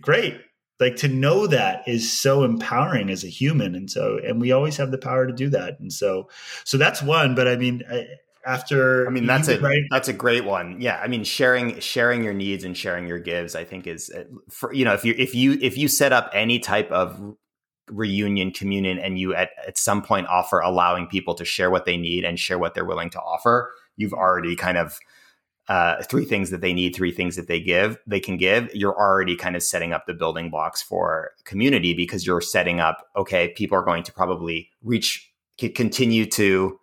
Great. Like to know that is so empowering as a human. And so, and we always have the power to do that. And so, so that's one. But I mean, I, after i mean that's a writing- that's a great one. Yeah i mean sharing sharing your needs and sharing your gives i think is uh, for you know if you if you if you set up any type of reunion communion and you at, at some point offer allowing people to share what they need and share what they're willing to offer you've already kind of uh, three things that they need three things that they give they can give you're already kind of setting up the building blocks for community because you're setting up okay people are going to probably reach continue to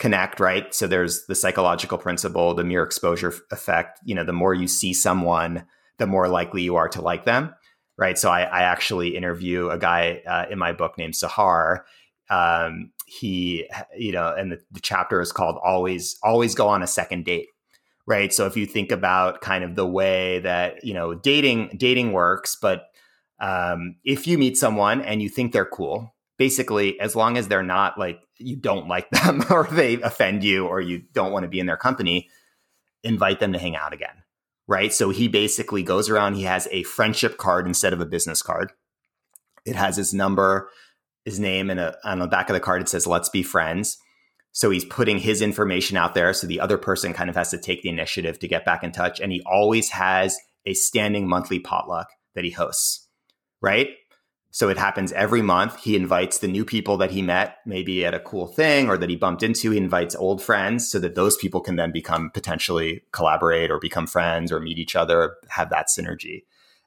connect, right? So there's the psychological principle, the mere exposure effect. You know, the more you see someone, the more likely you are to like them, right? So I, I actually interview a guy uh, in my book named Sahar. Um, he, you know, and the, the chapter is called "Always Always Go on a Second Date." Right. So if you think about kind of the way that you know dating dating works, but um, if you meet someone and you think they're cool, basically, as long as they're not like you don't like them or they offend you or you don't want to be in their company, invite them to hang out again. Right. So he basically goes around, he has a friendship card instead of a business card. It has his number, his name, and a, on the back of the card, it says, let's be friends. So he's putting his information out there. So the other person kind of has to take the initiative to get back in touch. And he always has a standing monthly potluck that he hosts. Right. So it happens every month. He invites the new people that he met, maybe at a cool thing or that he bumped into. He invites old friends so that those people can then become potentially collaborate or become friends or meet each other, have that synergy.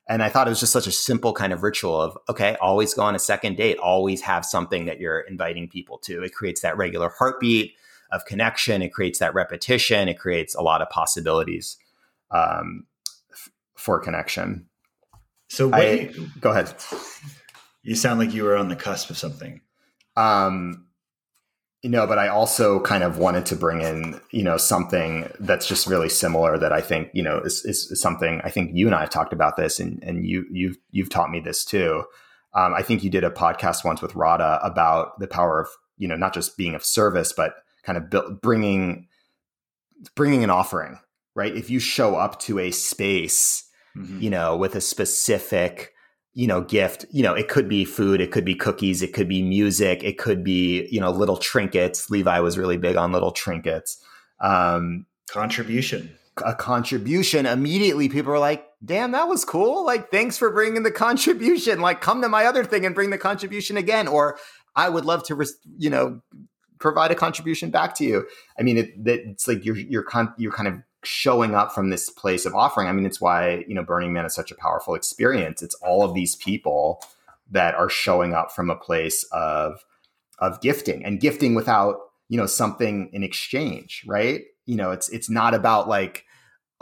And I thought it was just such a simple kind of ritual of, okay, always go on a second date, always have something that you're inviting people to. It creates that regular heartbeat of connection. It creates that repetition. It creates a lot of possibilities um, f- for connection. So, wait, I, go ahead. You sound like you were on the cusp of something. Um, you know, but I also kind of wanted to bring in, you know, something that's just really similar that I think, you know, is, is something I think you and I have talked about this and, and you, you've, you've taught me this too. Um, I think you did a podcast once with Radha about the power of, you know, not just being of service, but kind of build, bringing, bringing an offering, right? If you show up to a space, Mhm. you know, with a specific, you know, gift, you know, it could be food, it could be cookies, it could be music, it could be, you know, little trinkets. Levi was really big on little trinkets. Um, Contribution. a contribution, immediately people are like, damn, that was cool. Like, thanks for bringing the contribution. Like, come to my other thing and bring the contribution again. Or I would love to, you know, provide a contribution back to you. I mean, it, it's like you're, you're, con- you're kind of showing up from this place of offering. I mean, it's why, you know, Burning Man is such a powerful experience. It's all of these people that are showing up from a place of, of gifting and gifting without, you know, something in exchange, right? You know, it's, it's not about like,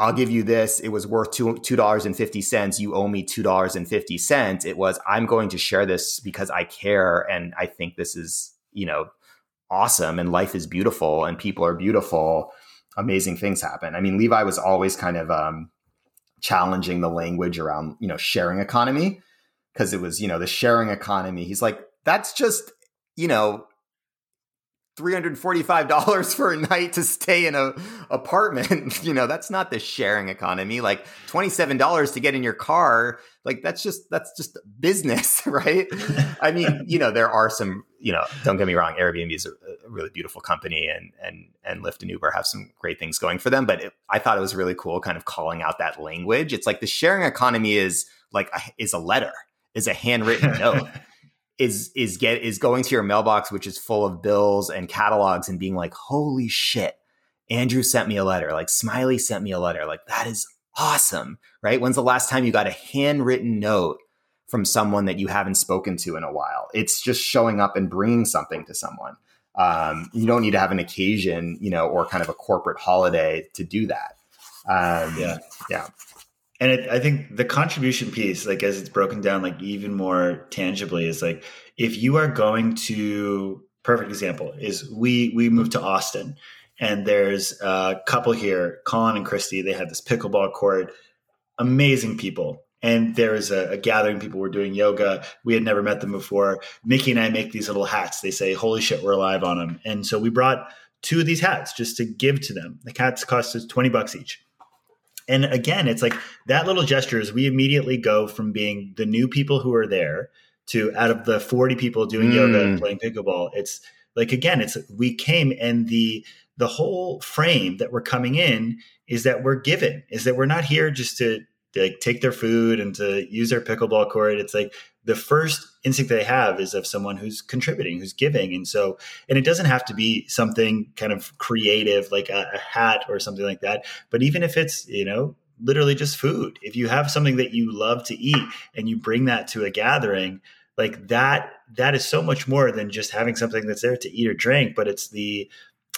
I'll give you this. It was worth two two dollars and fifty cents. You owe me two dollars and fifty cents. It was I'm going to share this because I care and I think this is you know awesome and life is beautiful and people are beautiful. Amazing things happen. I mean, Levi was always kind of um, challenging the language around you know sharing economy because it was you know the sharing economy. He's like that's just you know $345 for a night to stay in a apartment. You know that's not the sharing economy. Like $27 to get in your car like that's just that's just business right? I mean you know there are some you know don't get me wrong airbnb is a, a really beautiful company and and and lyft and uber have some great things going for them but it, i thought it was really cool kind of calling out that language. It's like the sharing economy is like a, is a letter is a handwritten note is is get is going to your mailbox which is full of bills and catalogs and being like holy shit. Andrew sent me a letter. Like smiley sent me a letter. Like that is awesome. Right? When's the last time you got a handwritten note from someone that you haven't spoken to in a while? It's just showing up and bringing something to someone. Um, you don't need to have an occasion you know or kind of a corporate holiday to do that. Um, Yeah. yeah and it, i think the contribution piece like as it's broken down like even more tangibly is like if you are going to perfect example is we we moved to austin and there's a couple here colin and christy they had this pickleball court amazing people. And there was a, a gathering people were doing yoga we had never met them before. Mickey and i make these little hats they say holy shit we're alive on them and so we brought two of these hats just to give to them. The hats cost us 20 bucks each and again, it's like that little gesture is we immediately go from being the new people who are there to out of the 40 people doing Mm. yoga and playing pickleball. It's like again, it's we came and the the whole frame that we're coming in is that we're given, is that we're not here just to like take their food and to use their pickleball court. It's like the first instinct they have is of someone who's contributing, who's giving. And so, and it doesn't have to be something kind of creative like a, a hat or something like that. But even if it's, you know, literally just food, if you have something that you love to eat and you bring that to a gathering, like that, that is so much more than just having something that's there to eat or drink, but it's the,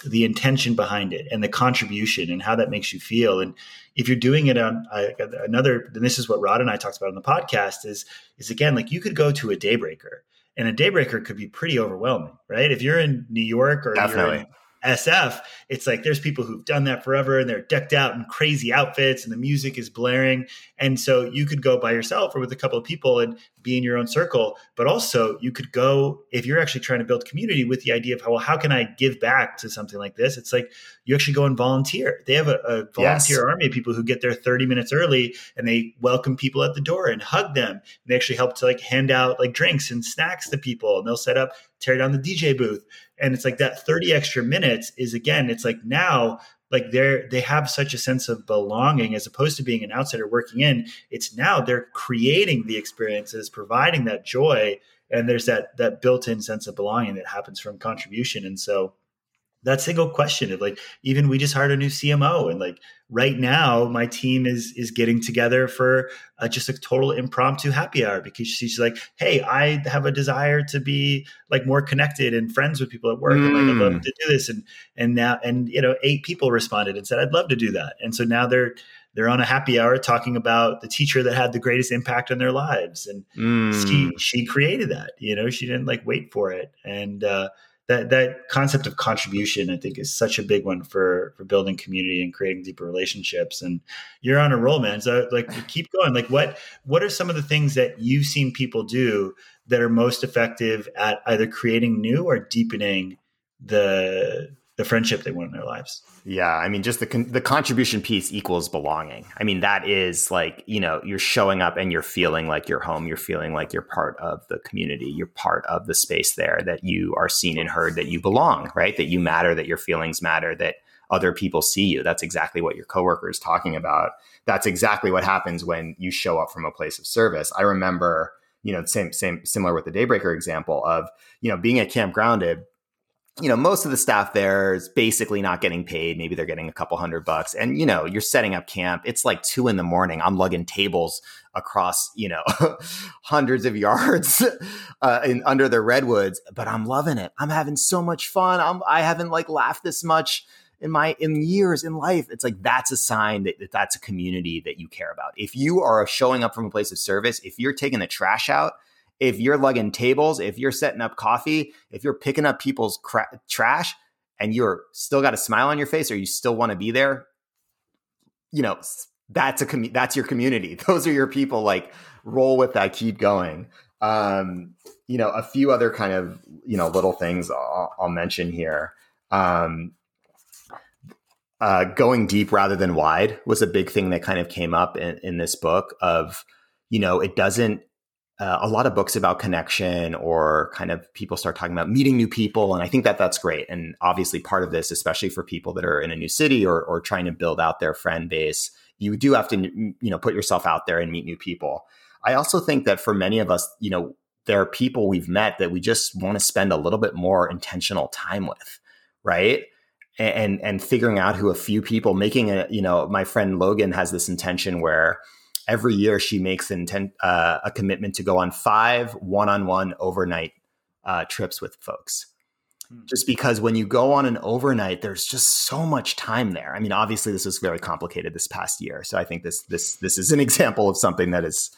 the intention behind it and the contribution and how that makes you feel. And if you're doing it on uh, another, then this is what Rod and I talked about on the podcast is, is again, like you could go to a daybreaker and a daybreaker could be pretty overwhelming, right? If you're in New York or Definitely. SF, it's like there's people who've done that forever and they're decked out in crazy outfits and the music is blaring. And so you could go by yourself or with a couple of people and be in your own circle. But also you could go if you're actually trying to build community with the idea of how well, how can I give back to something like this? It's like you actually go and volunteer. They have a, a volunteer Yes. army of people who get there 30 minutes early and they welcome people at the door and hug them. And they actually help to like hand out like drinks and snacks to people and they'll set up, tear down the DJ booth and it's like that 30 extra minutes is again it's like now like they're they have such a sense of belonging as opposed to being an outsider working in it's now they're creating the experiences providing that joy and there's that that built-in sense of belonging that happens from contribution. And so that single question of like even we just hired a new cmo and like right now my team is is getting together for uh, just a total impromptu happy hour because she's like hey i have a desire to be like more connected and friends with people at work and like i'd love Mm. to do this and and now and you know eight people responded and said i'd love to do that and so now they're they're on a happy hour talking about the teacher that had the greatest impact on their lives and Mm. she she created that you know she didn't like wait for it and uh that that concept of contribution i think is such a big one for for building community and creating deeper relationships. And you're on a roll man. So like keep going. Like what what are some of the things that you've seen people do that are most effective at either creating new or deepening the the friendship they want in their lives. Yeah, I mean, just the con- the contribution piece equals belonging. I mean, that is like you know you're showing up and you're feeling like you're home. You're feeling like you're part of the community. You're part of the space there. That you are seen and heard. That you belong. Right. That you matter. That your feelings matter. That other people see you. That's exactly what your coworker is talking about. That's exactly what happens when you show up from a place of service. I remember, you know, same same similar with the Daybreaker example of you know being at Camp Grounded you know, most of the staff there is basically not getting paid. Maybe they're getting a couple hundred bucks. And, you know, you're setting up camp. It's like two in the morning. I'm lugging tables across, you know, hundreds of yards uh, in, under the redwoods, but I'm loving it. I'm having so much fun. I'm, I haven't like laughed this much in my in years in life it's like that's a sign that, that that's a community that you care about if you are showing up from a place of service if you're taking the trash out if you're lugging tables, if you're setting up coffee, if you're picking up people's cra- trash and you're still got a smile on your face or you still want to be there, you know, that's a com- that's your community. Those are your people like roll with that, keep going. Um, you know, a few other kind of, you know, little things I'll, I'll mention here. Um, uh, going deep rather than wide was a big thing that kind of came up in, in this book of, you know, it doesn't uh, a lot of books about connection or kind of people start talking about meeting new people and i think that that's great. And obviously part of this especially for people that are in a new city or, or trying to build out their friend base you do have to you know put yourself out there and meet new people. I also think that for many of us you know there are people we've met that we just want to spend a little bit more intentional time with right? And and figuring out who a few people making a you know my friend logan has this intention where every year she makes intent, uh, a commitment to go on five one-on-one overnight uh, trips with folks. Hmm. just because when you go on an overnight there's just so much time there. I mean obviously this was very complicated this past year so i think this this this is an example of something that is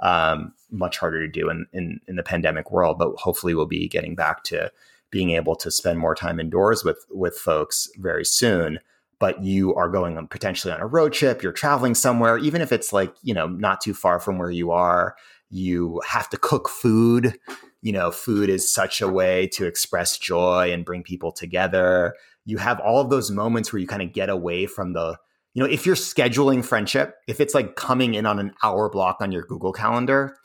um, much harder to do in, in in the pandemic world but hopefully we'll be getting back to being able to spend more time indoors with with folks very soon but you are going on potentially on a road trip, you're traveling somewhere, even if it's like, you know, not too far from where you are, you have to cook food. You know, food is such a way to express joy and bring people together. You have all of those moments where you kind of get away from the, you know, if you're scheduling friendship, if it's like coming in on an hour block on your Google Calendar,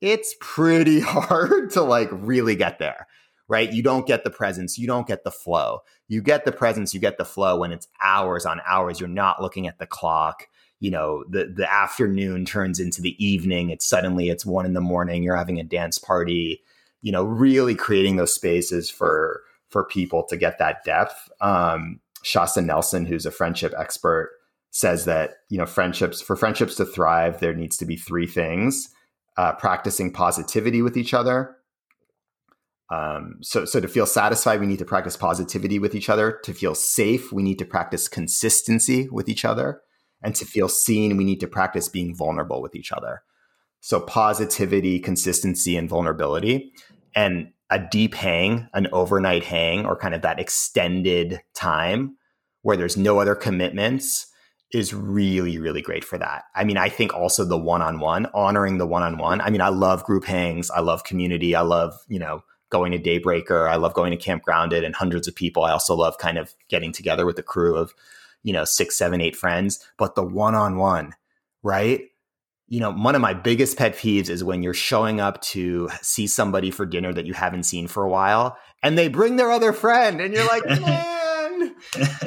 it's pretty hard to like really get there right? You don't get the presence, you don't get the flow. You get the presence, you get the flow when it's hours on hours. You're not looking at the clock. You know, the the afternoon turns into the evening. It's suddenly it's one in the morning. You're having a dance party. You know, really creating those spaces for for people to get that depth. Um, Shasta Nelson, who's a friendship expert, says that you know friendships for friendships to thrive, there needs to be three things: uh, practicing positivity with each other, um, so, so to feel satisfied, we need to practice positivity with each other. To feel safe, we need to practice consistency with each other. And to feel seen, we need to practice being vulnerable with each other. So, positivity, consistency, and vulnerability. And a deep hang, an overnight hang, or kind of that extended time where there's no other commitments is really, really great for that. I mean, I think also the one on one, honoring the one on one. I mean, I love group hangs, I love community, I love, you know, going to Daybreaker. I love going to Camp Grounded and hundreds of people. I also love kind of getting together with a crew of, you know, six, seven, eight friends. But the one on one, right? You know, one of my biggest pet peeves is when you're showing up to see somebody for dinner that you haven't seen for a while and they bring their other friend and you're like, man,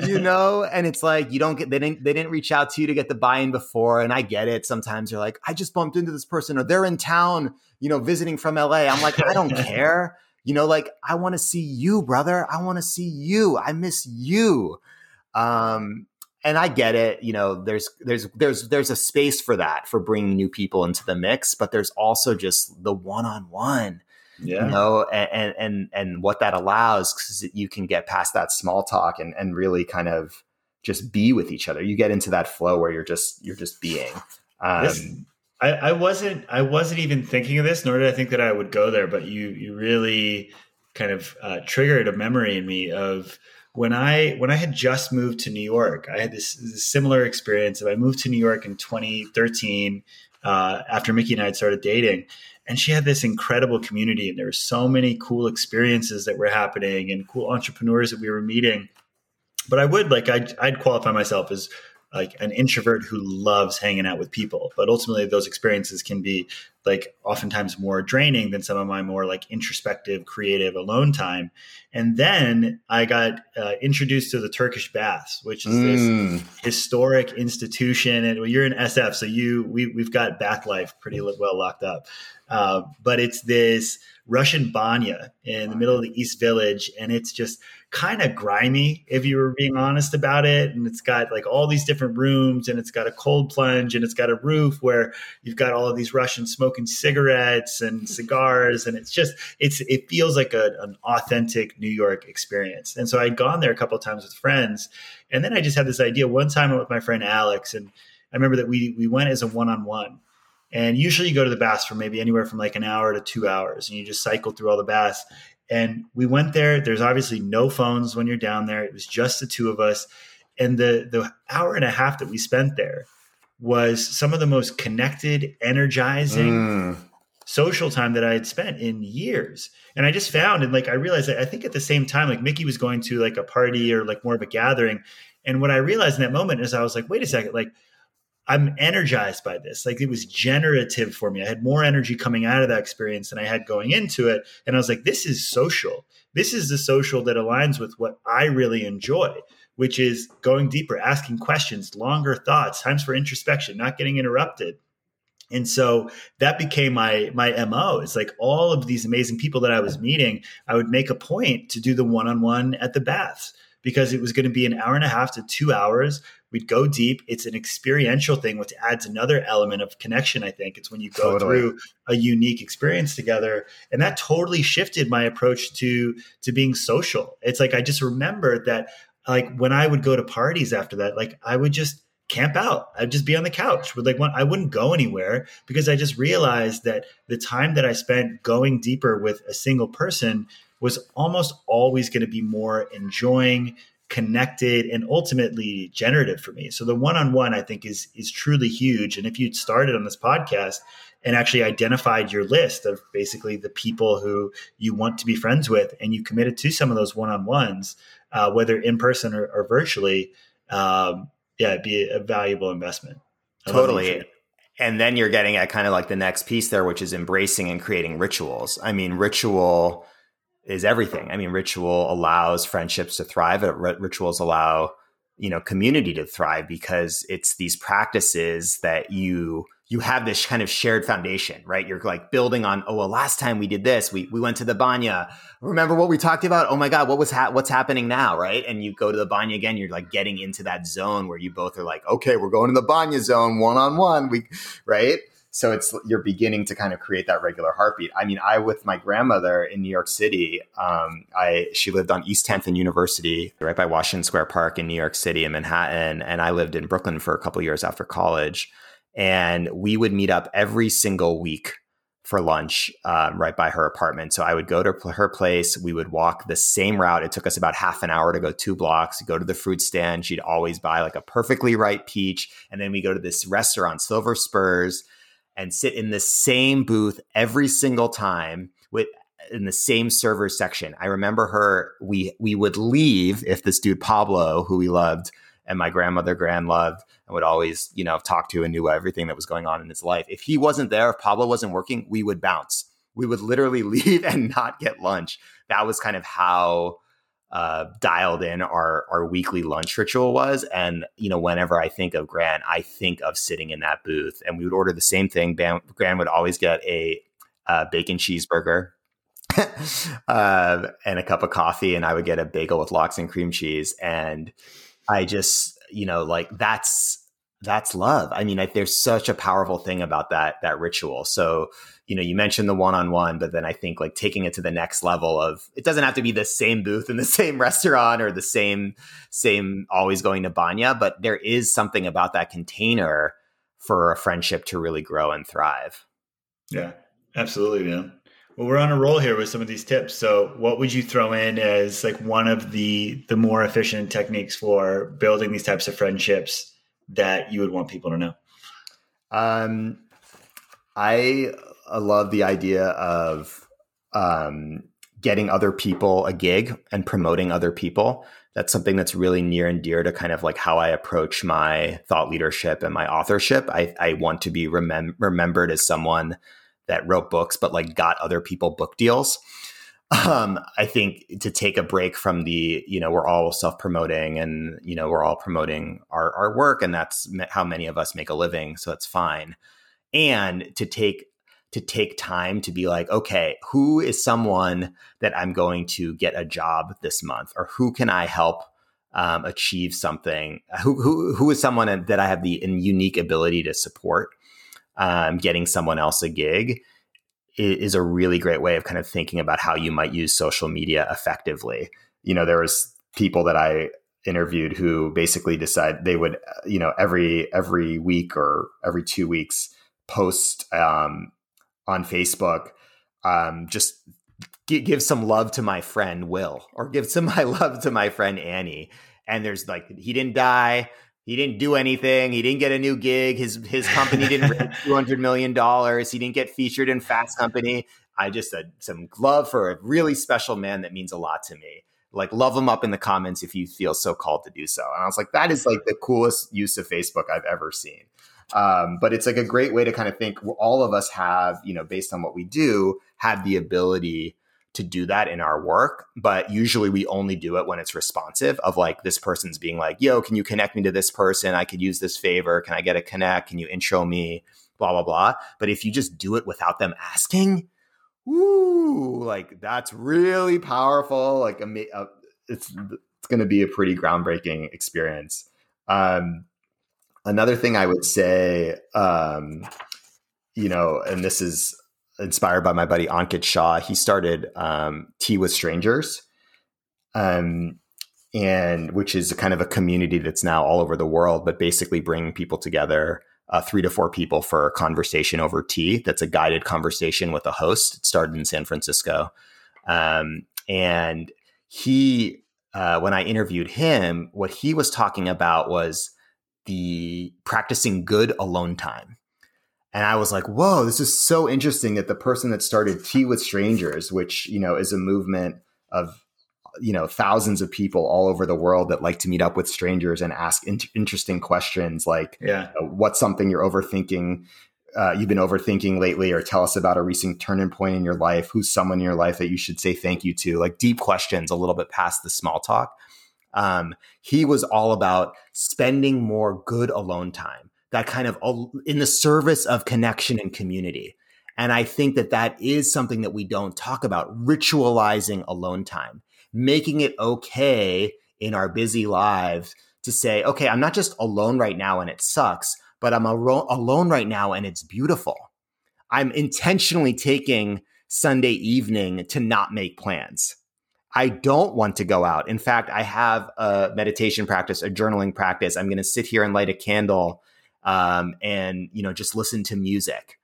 you know, and it's like you don't get they didn't they didn't reach out to you to get the buy-in before. And I get it. Sometimes you're like, I just bumped into this person or they're in town, you know, visiting from LA. I'm like, I don't care you know, like I want to see you, brother. I want to see you. I miss you. Um, and I get it. You know, there's there's there's there's a space for that for bringing new people into the mix, but there's also just the one on one. Yeah. You know, and and and what that allows because you can get past that small talk and and really kind of just be with each other. You get into that flow where you're just you're just being. Um, this, I, I wasn't I wasn't even thinking of this, nor did I think that I would go there. But you you really kind of uh, triggered a memory in me of when I when I had just moved to New York. I had this, this similar experience. I moved to New York in 2013 uh, after Mickey and I had started dating, and she had this incredible community, and there were so many cool experiences that were happening and cool entrepreneurs that we were meeting. but I would like I'd, I'd qualify myself as like an introvert who loves hanging out with people. But ultimately, those experiences can be like oftentimes more draining than some of my more like introspective, creative alone time. And then I got uh, introduced to the Turkish baths, which is mm. this historic institution. And you're in SF, so you we we've got bath life pretty well locked up. Uh, but it's this Russian banya in the middle of the East Village, and it's just kind of grimy if you were being honest about it and it's got like all these different rooms and it's got a cold plunge and it's got a roof where you've got all of these russians smoking cigarettes and cigars and it's just it's it feels like a, an authentic new york experience. And so i'd gone there a couple of times with friends and then i just had this idea. One time with my friend alex and i remember that we we went as a one-on-one. And usually you go to the baths for maybe anywhere from like an hour to two hours and you just cycle through all the baths and we went there. There's obviously no phones when you're down there. It was just the two of us. And the the hour and a half that we spent there was some of the most connected, energizing mm. social time that I had spent in years. And I just found and like I realized that I think at the same time, like Mickey was going to like a party or like more of a gathering. And what I realized in that moment is I was like, wait a second, like I'm energized by this. Like it was generative for me. I had more energy coming out of that experience than I had going into it. And I was like, this is social. This is the social that aligns with what I really enjoy, which is going deeper, asking questions, longer thoughts, times for introspection, not getting interrupted. And so that became my my MO. It's like all of these amazing people that I was meeting, I would make a point to do the one-on-one at the baths because it was going to be an hour and a half to two hours we'd go deep. It's an experiential thing, which adds another element of connection. I think it's when you go totally. through a unique experience together, and that totally shifted my approach to to being social. It's like I just remember that, like when I would go to parties after that, like I would just camp out. I'd just be on the couch with like one. I wouldn't go anywhere because I just realized that the time that I spent going deeper with a single person was almost always going to be more enjoying connected and ultimately generative for me. So the one-on-one I think is is truly huge. And if you'd started on this podcast and actually identified your list of basically the people who you want to be friends with, and you committed to some of those one-on-ones, uh, whether in person or, or virtually, um, yeah, it'd be a valuable investment. I totally. And then you're getting at kind of like the next piece there, which is embracing and creating rituals. I mean, ritual is everything. I mean, ritual allows friendships to thrive. Rituals allow you know community to thrive because it's these practices that you you have this kind of shared foundation, right? You're like building on, oh, well, last time we did this, we, we went to the banya. Remember what we talked about? Oh my God, what was ha- what's happening now, right? And you go to the banya again, you're like getting into that zone where you both are like, okay, we're going to the banya zone one on one. We, right? So it's you're beginning to kind of create that regular heartbeat i mean i with my grandmother in new york city um, i she lived on east 10th and university right by washington square park in new york city in manhattan and i lived in brooklyn for a couple years after college and we would meet up every single week for lunch um, right by her apartment. So I would go to her place. We would walk the same route. It took us about half an hour to go two blocks, go to the fruit stand. She'd always buy like a perfectly ripe peach. And then we go to this restaurant, Silver Spurs and sit in the same booth every single time with in the same server section. I remember her. We we would leave if this dude Pablo, who we loved, and my grandmother grand loved, and would always you know talk to and knew everything that was going on in his life. If he wasn't there, if Pablo wasn't working, we would bounce. We would literally leave and not get lunch. That was kind of how uh, dialed in our our weekly lunch ritual was. And you know, whenever I think of Grant, I think of sitting in that booth, and we would order the same thing. Grant would always get a, a bacon cheeseburger. uh, and a cup of coffee, and I would get a bagel with lox and cream cheese. And I just, you know, like that's that's love. I mean, there's such a powerful thing about that that ritual. So, you know, you mentioned the one on one, but then I think like taking it to the next level of it doesn't have to be the same booth in the same restaurant or the same same always going to Banya, but there is something about that container for a friendship to really grow and thrive. Yeah, absolutely, man. Well, we're on a roll here with some of these tips. So, what would you throw in as like one of the the more efficient techniques for building these types of friendships that you would want people to know? Um, I love the idea of um, getting other people a gig and promoting other people. that's something that's really near and dear to kind of like how I approach my thought leadership and my authorship. I, I want to be remem- remembered as someone that wrote books, but like got other people book deals. Um, I think to take a break from the, you know, we're all self promoting and, you know, we're all promoting our, our work and that's how many of us make a living. So it's fine. And to take to take time to be like, okay, who is someone that I'm going to get a job this month, or who can I help um, achieve something? Who, who who is someone that I have the unique ability to support? Um, getting someone else a gig is a really great way of kind of thinking about how you might use social media effectively. You know, there was people that I interviewed who basically decide they would, you know, every every week or every two weeks post um, on Facebook, um, just g- give some love to my friend Will or give some my love to my friend Annie. And there's like, he didn't die. He didn't do anything. He didn't get a new gig. His his company didn't raise two hundred million dollars. He didn't get featured in Fast Company. I just said some love for a really special man that means a lot to me. Like love him up in the comments if you feel so called to do so. And I was like, that is like the coolest use of Facebook I've ever seen. Um, but it's like a great way to kind of think all of us have, you know, based on what we do, have the ability to do that in our work. But usually we only do it when it's responsive of like this person's being like, yo, can you connect me to this person? I could use this favor. Can I get a connect? Can you intro me? Blah, blah, blah. But if you just do it without them asking, ooh, like that's really powerful. Like, uh, it's, it's going to be a pretty groundbreaking experience. Um, another thing I would say, um, you know, and this is inspired by my buddy Ankit Shah. He started um, Tea with Strangers, um, and which is a kind of a community that's now all over the world, but basically bringing people together. Uh, three to four people for a conversation over tea. That's a guided conversation with a host. It started in San Francisco. Um, and he, uh, when I interviewed him, what he was talking about was the practicing good alone time. And I was like, whoa, this is so interesting that the person that started Tea with Strangers, which, you know, is a movement of, you know, thousands of people all over the world that like to meet up with strangers and ask in- interesting questions like, yeah. Uh, what's something you're overthinking? Uh, you've been overthinking lately, or tell us about a recent turning point in your life. Who's someone in your life that you should say thank you to? Like deep questions, a little bit past the small talk. Um, he was all about spending more good alone time that kind of in the service of connection and community. And I think that that is something that we don't talk about ritualizing alone time, making it okay in our busy lives to say, okay, I'm not just alone right now and it sucks, but I'm alone right now and it's beautiful. I'm intentionally taking Sunday evening to not make plans. I don't want to go out. In fact, I have a meditation practice, a journaling practice. I'm going to sit here and light a candle um, and you know just listen to music.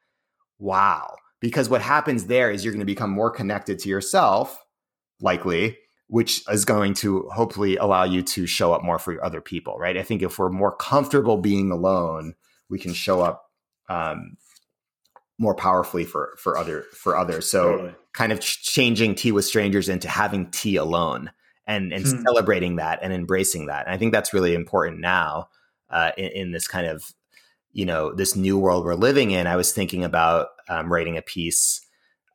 Wow. Because what happens there is you're going to become more connected to yourself likely which is going to hopefully allow you to show up more for other people right? I think if we're more comfortable being alone we can show up um, more powerfully for for other for others. So totally. kind of ch- changing tea with strangers into having tea alone and and hmm. celebrating that and embracing that. And i think that's really important now uh, in, in, this kind of you know this new world we're living in i was thinking about um, writing a piece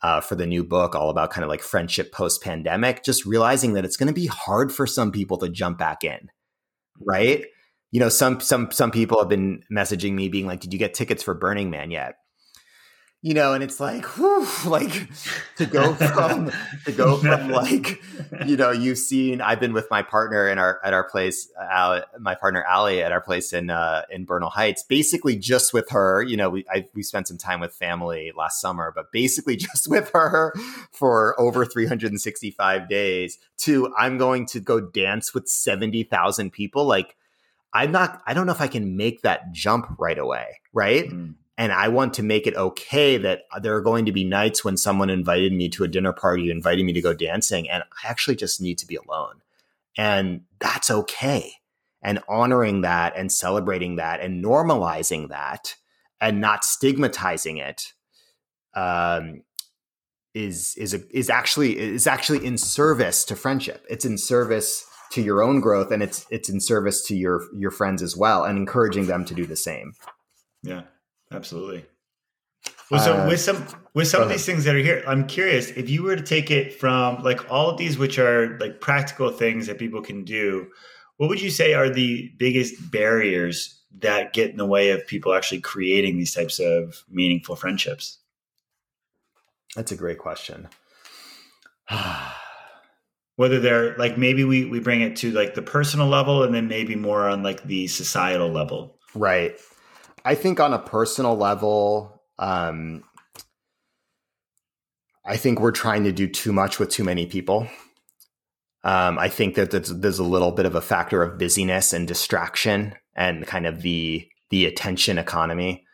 uh, for the new book all about kind of like friendship post pandemic just realizing that it's going to be hard for some people to jump back in right? You know some some some people have been messaging me being like did you get tickets for burning man yet you know, and it's like, whew, like to go from to go from like, you know, you've seen. I've been with my partner in our at our place, uh, my partner Allie at our place in uh, in Bernal Heights. Basically, just with her. You know, we I, we spent some time with family last summer, but basically just with her for over 365 days. To I'm going to go dance with 70,000 people. Like, I'm not. I don't know if I can make that jump right away. Right. Mm and I want to make it okay that there are going to be nights when someone invited me to a dinner party, inviting me to go dancing, and I actually just need to be alone. And that's okay. And honoring that and celebrating that and normalizing that and not stigmatizing it um, is is a, is actually is actually in service to friendship. It's in service to your own growth and it's it's in service to your your friends as well and encouraging them to do the same Yeah, absolutely. Well, so Uh, with some with some of these things that are here, I'm curious if you were to take it from like all of these, which are like practical things that people can do. What would you say are the biggest barriers that get in the way of people actually creating these types of meaningful friendships? that's a great question Whether they're like maybe we we bring it to like the personal level, and then maybe more on like the societal level. Right. I think on a personal level, um, I think we're trying to do too much with too many people. Um, I think that there's, there's a little bit of a factor of busyness and distraction and kind of the the attention economy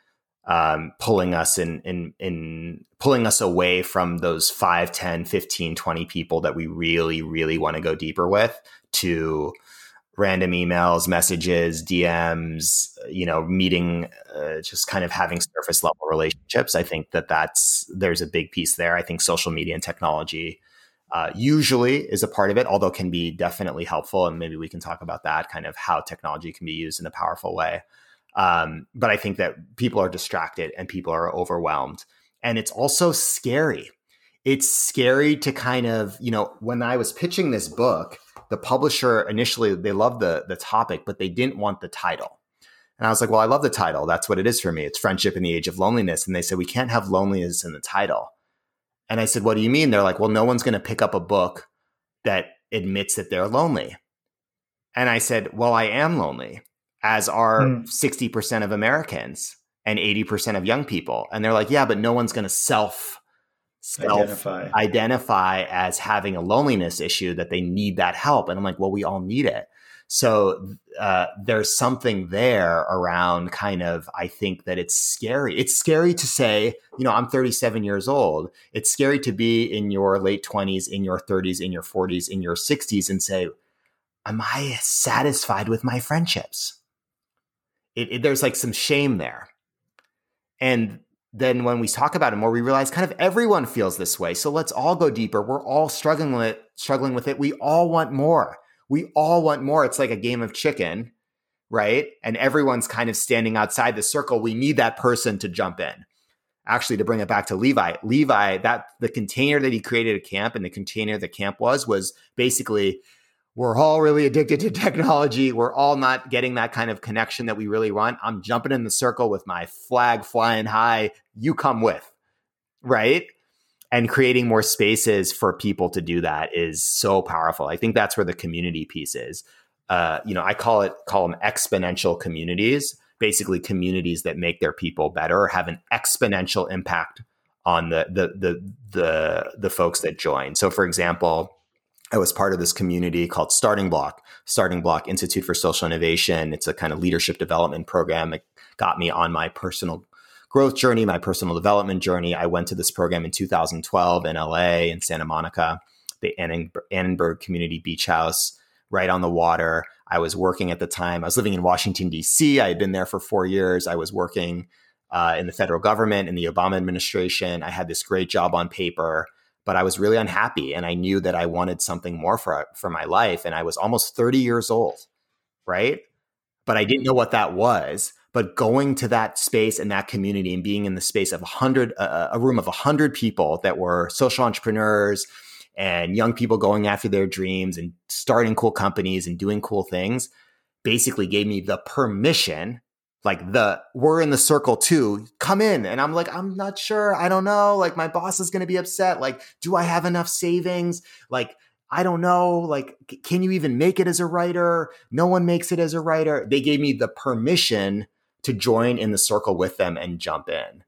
um, pulling us in, in in pulling us away from those 5 10 15 20 people that we really really want to go deeper with to random emails, messages, DMs, you know, meeting, uh, just kind of having surface level relationships. I think that that's there's a big piece there. I think social media and technology uh, usually is a part of it, although can be definitely helpful. And maybe we can talk about that kind of how technology can be used in a powerful way. Um, but I think that people are distracted and people are overwhelmed, and it's also scary. It's scary to kind of, you know, when I was pitching this book, the publisher initially they loved the the topic, but they didn't want the title. And I was like, well, I love the title. That's what it is for me. It's friendship in the age of loneliness. And they said, we can't have loneliness in the title. And I said, what do you mean? They're like, well, no one's going to pick up a book that admits that they're lonely. And I said, well, I am lonely, as are Hmm. 60% of Americans and 80% of young people. And they're like, yeah, but no one's going to self self Identify. identify as having a loneliness issue that they need that help and i'm like well we all need it. So uh, there's something there around kind of i think that it's scary. It's scary to say you know i'm 37 years old. It's scary to be in your late 20s in your 30s in your 40s in your 60s and say am i satisfied with my friendships? It, it- there's like some shame there. And then when we talk about it more, we realize kind of everyone feels this way. So let's all go deeper. We're all struggling with it, struggling with it. We all want more. We all want more. It's like a game of chicken, right? And everyone's kind of standing outside the circle. We need that person to jump in. Actually, to bring it back to Levi, Levi, that the container that he created at camp and the container that camp was was basically we're all really addicted to technology. We're all not getting that kind of connection that we really want. I'm jumping in the circle with my flag flying high. You come with, right? And creating more spaces for people to do that is so powerful. I think that's where the community piece is. Uh, you know, I call it call them exponential communities. Basically, communities that make their people better have an exponential impact on the the the the the folks that join. So, for example, I was part of this community called Starting Bloc, Starting Bloc Institute for Social Innovation. It's a kind of leadership development program It got me on my personal growth journey, my personal development journey. I went to this program in 2012 in LA in Santa Monica, the Annenberg Community Beach House, right on the water. I was working at the time. I was living in Washington, D.C. I had been there for four years. I was working uh, in the federal government, in the Obama administration. I had this great job on paper but I was really unhappy and I knew that I wanted something more for for my life and I was almost 30 years old, right? But I didn't know what that was. But going to that space and that community and being in the space of a hundred, uh, a room of a hundred people that were social entrepreneurs and young people going after their dreams and starting cool companies and doing cool things, basically gave me the permission like the we're in the circle too. Come in. And i'm like i'm not sure. I don't know. Like my boss is going to be upset. Like do i have enough savings? Like i don't know. Like can you even make it as a writer? No one makes it as a writer. They gave me the permission to join in the circle with them and jump in.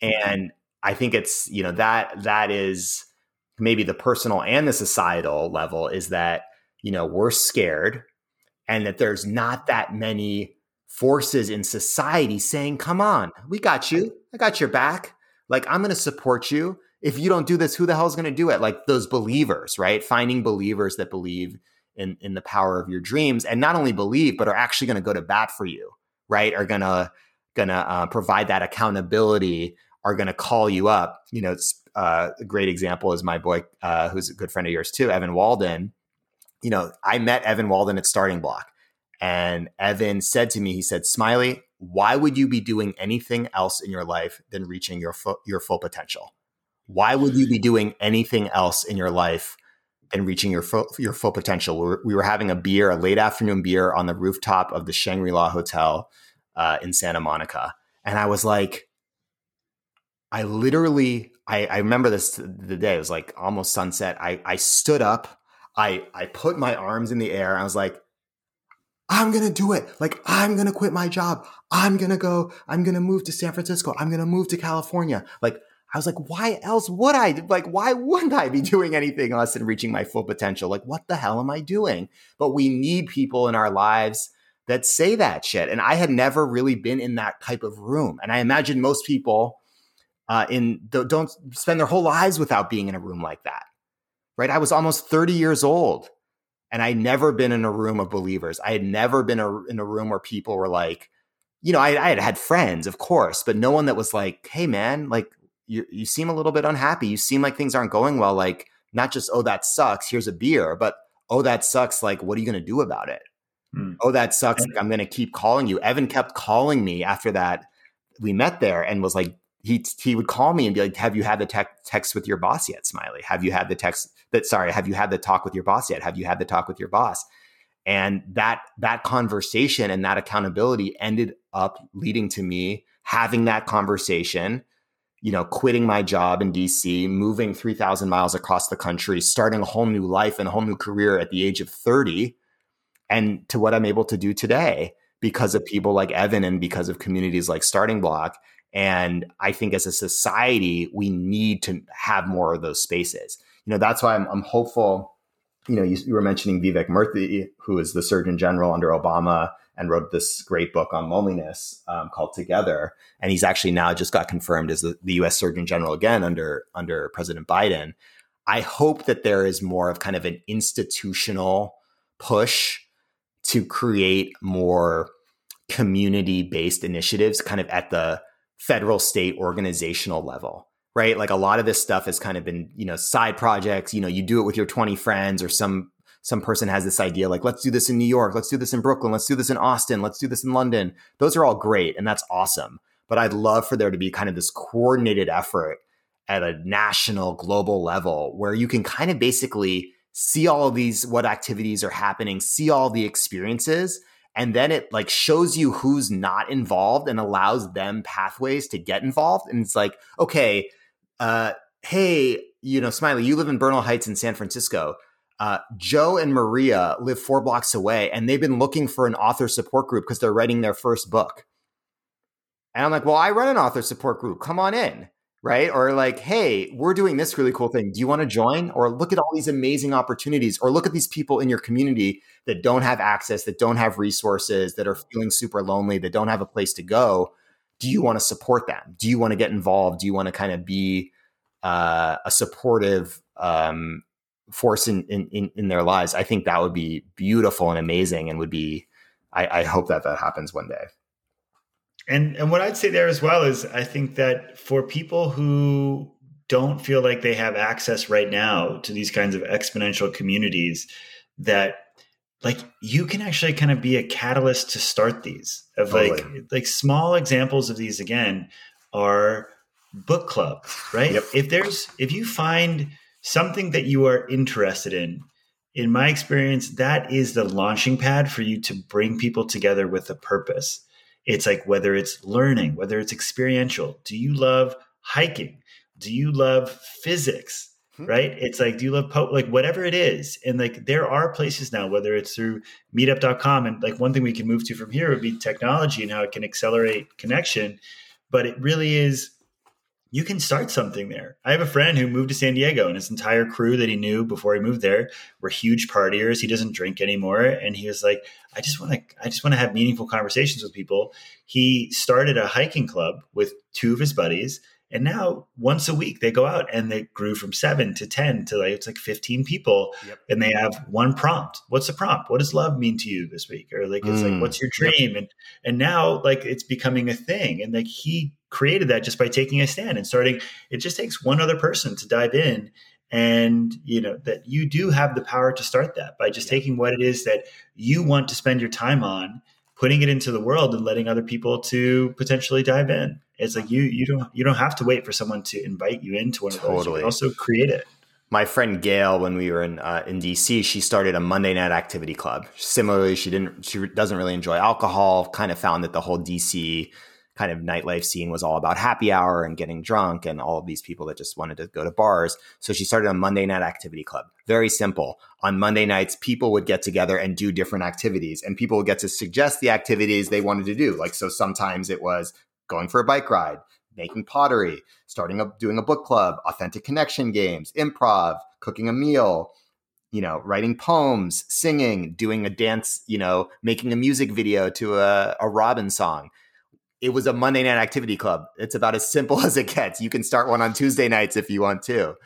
And i think it's you know that that is maybe the personal and the societal level is that you know we're scared and that there's not that many forces in society saying, come on, we got you. I got your back. Like, I'm going to support you. If you don't do this, who the hell's going to do it? Like those believers, right? Finding believers that believe in, in the power of your dreams and not only believe, but are actually going to go to bat for you, right? Are going to, going to uh, provide that accountability, are going to call you up. You know, it's uh, a great example is my boy, uh, who's a good friend of yours too, Evan Walden you know, I met Evan Walden at Starting Bloc, and Evan said to me, he said, Smiley, why would you be doing anything else in your life than reaching your fu- your full potential? Why would you be doing anything else in your life than reaching your full, your full potential? We were, we were having a beer, a late afternoon beer on the rooftop of the Shangri La Hotel uh, in Santa Monica, and I was like, I literally, I, I remember this the day. It was like almost sunset. I I stood up, I I put my arms in the air. I was like, I'm going to do it. Like, I'm going to quit my job. I'm going to go, I'm going to move to San Francisco. I'm going to move to California. Like, I was like, why else would I? Like, why wouldn't I be doing anything else than reaching my full potential? Like, what the hell am I doing? But we need people in our lives that say that shit. And I had never really been in that type of room. And I imagine most people uh, in don't spend their whole lives without being in a room like that. Right. I was almost 30 years old and I'd never been in a room of believers. I had never been a, in a room where people were like, you know, I, I, had had friends, of course, but no one that was like, hey, man, like, you, you seem a little bit unhappy. You seem like things aren't going well. Like, not just, oh, that sucks, here's a beer, but, oh, that sucks. Like, what are you going to do about it? Hmm. Oh, that sucks. Like, I'm going to keep calling you. Evan kept calling me after that. We met there and was like, he he would call me and be like, "Have you had the te- text with your boss yet, Smiley? Have you had the text that sorry, have you had the talk with your boss yet? Have you had the talk with your boss?" And that that conversation and that accountability ended up leading to me having that conversation, you know, quitting my job in DC, moving 3000 miles across the country, starting a whole new life and a whole new career at the age of 30 and to what I'm able to do today because of people like Evan and because of communities like Starting Bloc and I think as a society, we need to have more of those spaces. You know, that's why I'm, I'm hopeful. You know, you, you, were mentioning Vivek Murthy, who is the Surgeon General under Obama and wrote this great book on loneliness um, called Together. And he's actually now just got confirmed as the, the U.S. Surgeon General again under under President Biden. I hope that there is more of kind of an institutional push to create more community based initiatives, kind of at the federal state organizational level right? Like a lot of this stuff has kind of been you know side projects. You know you do it with your 20 friends or some some person has this idea like let's do this in new york. Let's do this in brooklyn. Let's do this in austin. Let's do this in london. Those are all great and that's awesome. But i'd love for there to be kind of this coordinated effort at a national global level where you can kind of basically see all of these what activities are happening see all the experiences and then it like shows you who's not involved and allows them pathways to get involved. And it's like okay uh hey you know smiley you live in bernal heights in san francisco. Uh, joe and maria live four blocks away and they've been looking for an author support group because they're writing their first book. And i'm like well i run an author support group. Come on in right? Or like, hey, we're doing this really cool thing. Do you want to join? Or look at all these amazing opportunities, or look at these people in your community that don't have access, that don't have resources, that are feeling super lonely, that don't have a place to go. Do you want to support them? Do you want to get involved? Do you want to kind of be uh, a supportive um, force in, in in their lives? I think that would be beautiful and amazing, and would be. I, I hope that that happens one day. And and what I'd say there as well is I think that for people who don't feel like they have access right now to these kinds of exponential communities that like you can actually kind of be a catalyst to start these of totally. like like small examples of these again are book club right yep. if there's if you find something that you are interested in in my experience that is the launching pad for you to bring people together with a purpose it's like whether it's learning, whether it's experiential. Do you love hiking? Do you love physics? Hmm. Right? It's like, do you love po- like whatever it is? And like there are places now, whether it's through meetup.com and like one thing we can move to from here would be technology and how it can accelerate connection. But it really is you can start something there. I have a friend who moved to San Diego and his entire crew that he knew before he moved there were huge partiers. He doesn't drink anymore. And he was like, I just want to, I just want to have meaningful conversations with people. He started a hiking club with two of his buddies. And now once a week they go out and they grew from seven to 10 to like, it's like 15 people. Yep. And they have one prompt. What's the prompt? What does love mean to you this week? Or like, it's mm. like, what's your dream? Yep. And, and now like it's becoming a thing. And like he created that just by taking a stand and starting. It just takes one other person to dive in and you know that you do have the power to start that by just taking what it is that you want to spend your time on putting it into the world and letting other people to potentially dive in it's like you you don't you don't have to wait for someone to invite you into one of those you can also create it my friend Gail, when we were in uh, in DC, she started a Monday night activity club. Similarly, she didn't she doesn't really enjoy alcohol. Kind of found that the whole DC kind of nightlife scene was all about happy hour and getting drunk and all of these people that just wanted to go to bars. So she started a Monday night activity club. Very simple. On Monday nights, people would get together and do different activities and people would get to suggest the activities they wanted to do. Like, so sometimes it was going for a bike ride, making pottery, starting up, doing a book club, authentic connection games, improv, cooking a meal, you know, writing poems, singing, doing a dance, you know, making a music video to a, a Robin song it was a Monday night activity club. It's about as simple as it gets. You can start one on Tuesday nights if you want to.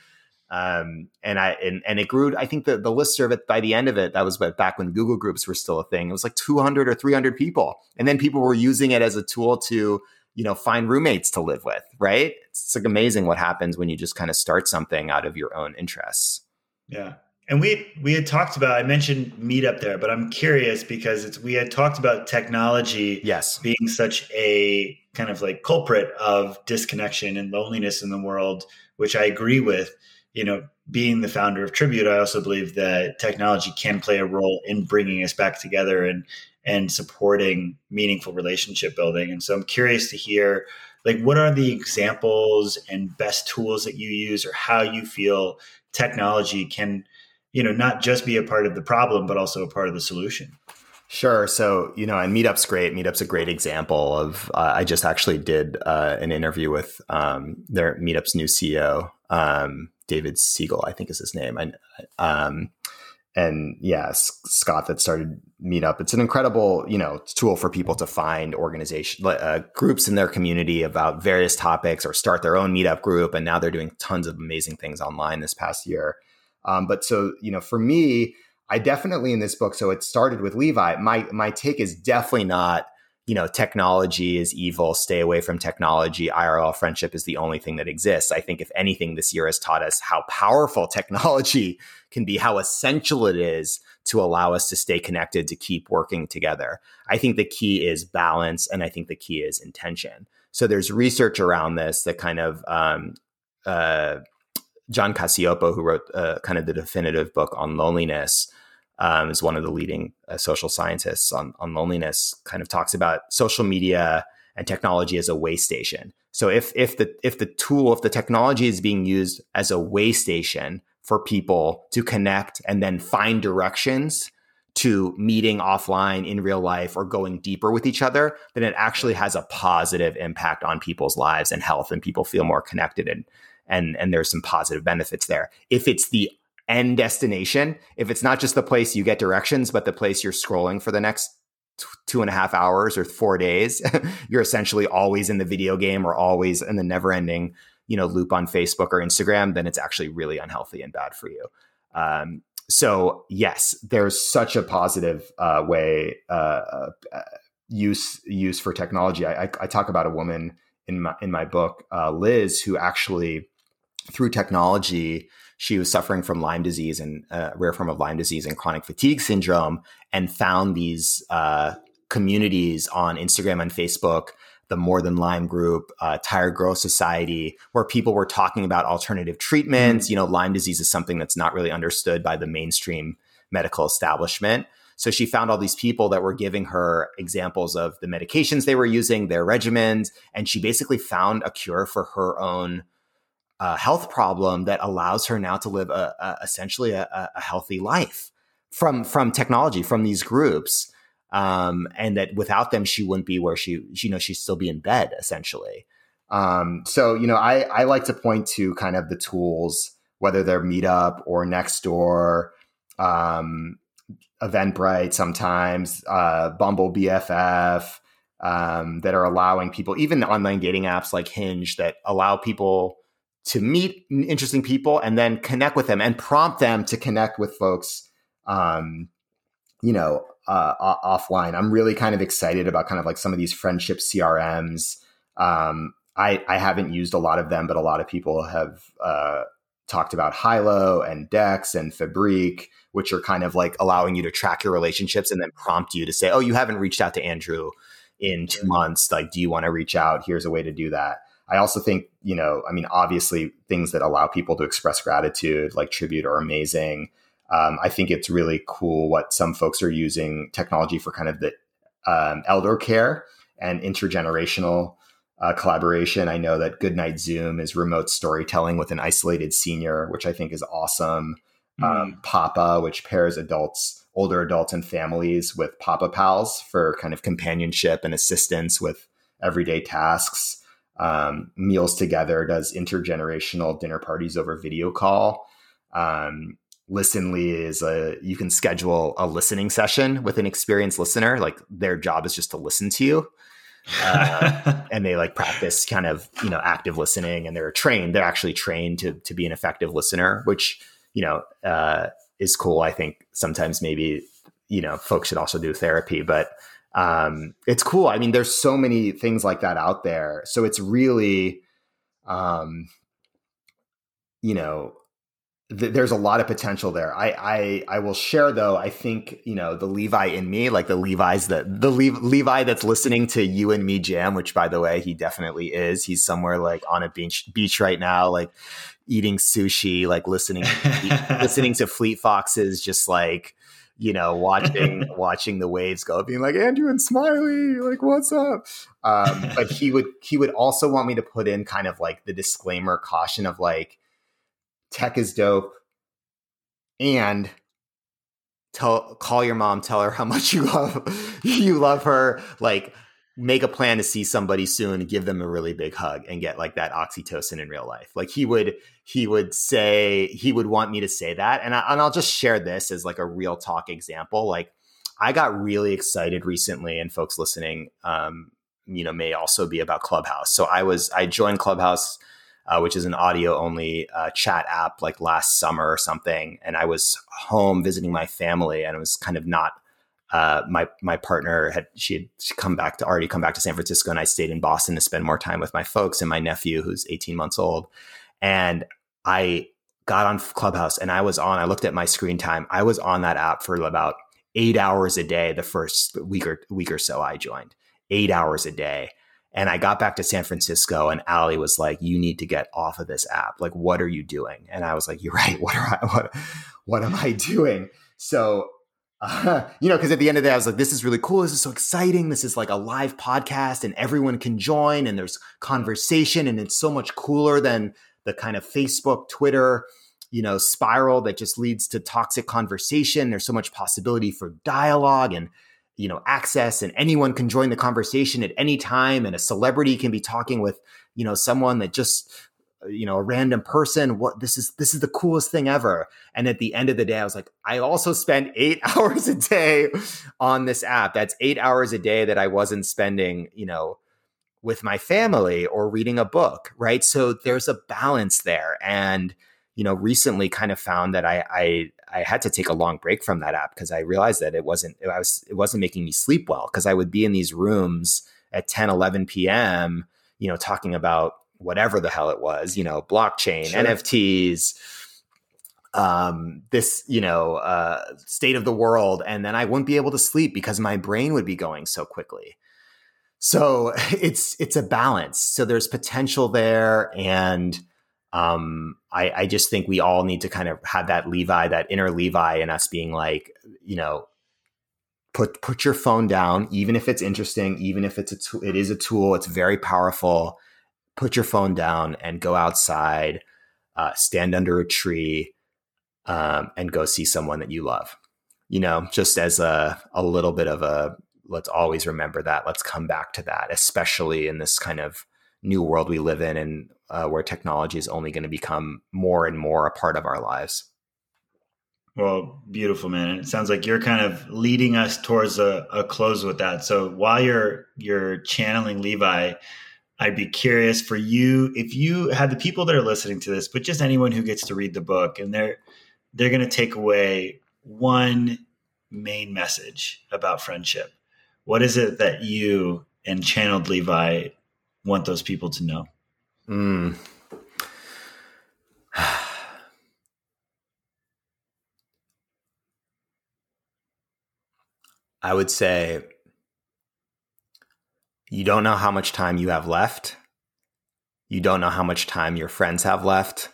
Um, and I and, and it grew. I think the the list serve it by the end of it. That was back when Google Groups were still a thing. It was like 200 or 300 people, and then people were using it as a tool to you know find roommates to live with. Right? It's like amazing what happens when you just kind of start something out of your own interests. Yeah, and we we had talked about I mentioned Meetup there, but I'm curious because it's we had talked about technology yes. being such a kind of like culprit of disconnection and loneliness in the world, which I agree with. You know, being the founder of Tribute, I also believe that technology can play a role in bringing us back together and and supporting meaningful relationship building. And so I'm curious to hear like what are the examples and best tools that you use or how you feel technology can you know not just be a part of the problem but also a part of the solution Sure. So, you know, and Meetup's great. Meetup's a great example of, uh, I just actually did uh, an interview with um, their Meetup's new CEO, um, David Siegel, I think is his name. Um, and yeah, Scott that started Meetup. It's an incredible, you know, tool for people to find organization uh, groups in their community about various topics or start their own Meetup group. And now they're doing tons of amazing things online this past year. Um, but so, you know, for me, I definitely in this book, so it started with Levi. My my take is definitely not, you know, technology is evil, stay away from technology. IRL friendship is the only thing that exists. I think if anything, this year has taught us how powerful technology can be, how essential it is to allow us to stay connected, to keep working together. I think the key is balance, and I think the key is intention. So there's research around this that kind of um, uh, John Cacioppo, who wrote uh, kind of the definitive book on loneliness, um, is one of the leading uh, social scientists on, on loneliness. Kind of talks about social media and technology as a way station. So if if the if the tool if the technology is being used as a way station for people to connect and then find directions to meeting offline in real life or going deeper with each other, then it actually has a positive impact on people's lives and health, and people feel more connected and and and there's some positive benefits there. If it's the end destination, if it's not just the place you get directions, but the place you're scrolling for the next two and a half hours or four days, you're essentially always in the video game or always in the never ending, you know, loop on Facebook or Instagram, then it's actually really unhealthy and bad for you. Um, so yes, there's such a positive uh, way uh, uh, use use for technology. I, I, I, talk about a woman in my in my book, uh, Liz, who actually through technology, she was suffering from Lyme disease and a uh, rare form of Lyme disease and chronic fatigue syndrome, and found these uh, communities on Instagram and Facebook, the More Than Lyme group, uh, Tired Girl Society, where people were talking about alternative treatments. Mm-hmm. You know, Lyme disease is something that's not really understood by the mainstream medical establishment. So she found all these people that were giving her examples of the medications they were using, their regimens, and she basically found a cure for her own uh, health problem that allows her now to live a, a essentially a, a, healthy life from from technology from these groups um, and that without them she wouldn't be where she you know she'd still be in bed essentially. Um, so you know I, I like to point to kind of the tools whether they're meetup or nextdoor um, eventbrite sometimes uh, bumble bff um, that are allowing people even the online dating apps like hinge that allow people to meet interesting people and then connect with them and prompt them to connect with folks um, you know uh, offline i'm really kind of excited about kind of like some of these friendship crms um, I, I haven't used a lot of them but a lot of people have uh, talked about Hilo and Dex and Fabriq, which are kind of like allowing you to track your relationships and then prompt you to say, "Oh, you haven't reached out to Andrew in two months. Like, do you want to reach out? Here's a way to do that." I also think, you know, I mean, obviously, things that allow people to express gratitude, like Tribute, are amazing. Um, I think it's really cool what some folks are using technology for kind of the um, elder care and intergenerational uh, collaboration. I know that Goodnight Zoom is remote storytelling with an isolated senior, which I think is awesome. Mm. Um, Papa, which pairs adults, older adults, and families with Papa Pals for kind of companionship and assistance with everyday tasks. Um, meals together does intergenerational dinner parties over video call. Um, Listenly is a you can schedule a listening session with an experienced listener. Like their job is just to listen to you. uh, and they like practice kind of you know active listening and they're trained they're actually trained to to be an effective listener which you know uh, is cool i think sometimes maybe you know folks should also do therapy but um, it's cool i mean there's so many things like that out there so it's really um, you know th- there's a lot of potential there. I, I I will share though. I think you know the Levi in me, like the Levi's that the Le- Levi that's listening to you and me jam. Which by the way, he definitely is. He's somewhere like on a beach beach right now, like eating sushi, like listening listening to Fleet Foxes, just like you know, watching watching the waves go, being like Andrew and Smiley, like what's up? Um, but he would he would also want me to put in kind of like the disclaimer caution of like tech is dope and tell call your mom tell her how much you love you love her like make a plan to see somebody soon give them a really big hug and get like that oxytocin in real life like he would he would say he would want me to say that and, I, and i'll just share this as like a real talk example like i got really excited recently and folks listening um you know may also be about clubhouse so i was i joined clubhouse uh, which is an audio only uh, chat app like last summer or something. And I was home visiting my family and it was kind of not. Uh, my my partner had she had come back to already come back to San Francisco, and I stayed in Boston to spend more time with my folks and my nephew, who's 18 months old. And I got on Clubhouse, and I was on. I looked at my screen time. I was on that app for about eight hours a day the first week or week or so I joined. Eight hours a day, and I got back to San Francisco and Ali was like, you need to get off of this app. Like, what are you doing? And I was like, you're right. What are I, what, what am I doing? So, uh, you know, cause at the end of the day, I was like, this is really cool. This is so exciting. This is like a live podcast and everyone can join and there's conversation and it's so much cooler than the kind of Facebook, Twitter, you know, spiral that just leads to toxic conversation. There's so much possibility for dialogue and, you know access and anyone can join the conversation at any time and a celebrity can be talking with you know someone that just you know a random person what this is this is the coolest thing ever. And at the end of the day i was like i also spend 8 hours a day on this app. That's 8 hours a day that i wasn't spending you know with my family or reading a book right? So there's a balance there. And you know recently kind of found that i i I had to take a long break from that app because I realized that it wasn't I was it wasn't making me sleep well because I would be in these rooms at 10 11 p.m. you know talking about whatever the hell it was you know blockchain sure. NFTs um this you know uh state of the world and then I wouldn't be able to sleep because my brain would be going so quickly so it's it's a balance so there's potential there and um, I, I just think we all need to kind of have that Levi, that inner Levi in us being like, you know, put put your phone down, even if it's interesting, even if it's a tool, it is a tool, it's very powerful. Put your phone down and go outside, uh, stand under a tree, um, and go see someone that you love. You know, just as a a little bit of a let's always remember that. Let's come back to that, especially in this kind of new world we live in and uh, where technology is only going to become more and more a part of our lives. Well, beautiful, man. It sounds like you're kind of leading us towards a, a close with that. So while you're you're channeling Levi, I'd be curious for you if you had the people that are listening to this, but just anyone who gets to read the book and they're they're going to take away one main message about friendship. What is it that you and channeled Levi want those people to know? Mm. I would say you don't know how much time you have left. You don't know how much time your friends have left.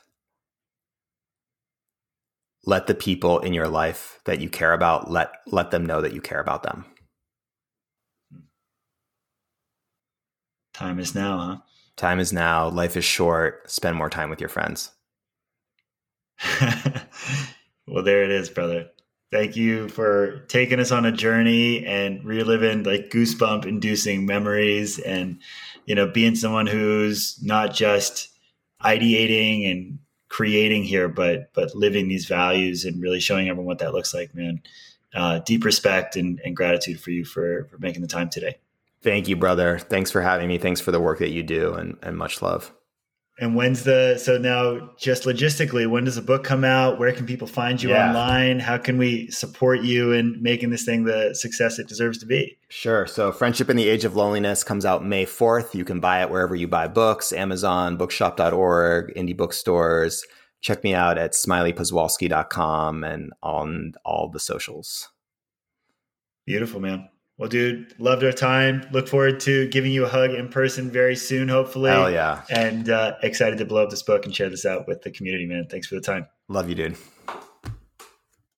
Let the people in your life that you care about let let them know that you care about them. Time is now, huh? Time is now. Life is short. Spend more time with your friends. well, there it is, brother. Thank you for taking us on a journey and reliving like goosebump inducing memories and, you know, being someone who's not just ideating and creating here, but, but living these values and really showing everyone what that looks like, man. Uh, deep respect and, and gratitude for you for, for making the time today. Thank you, brother. Thanks for having me. Thanks for the work that you do and, and much love. And when's the so now just logistically, when does the book come out? Where can people find you yeah. online? How can we support you in making this thing the success it deserves to be? Sure. So Friendship in the Age of Loneliness comes out May 4th. You can buy it wherever you buy books, Amazon, bookshop.org, indie bookstores. Check me out at smileyposwolsky.com and on all the socials. Beautiful, man. Well, dude, loved our time. Look forward to giving you a hug in person very soon, hopefully. Hell yeah. And uh, excited to blow up this book and share this out with the community, man. Thanks for the time. Love you, dude.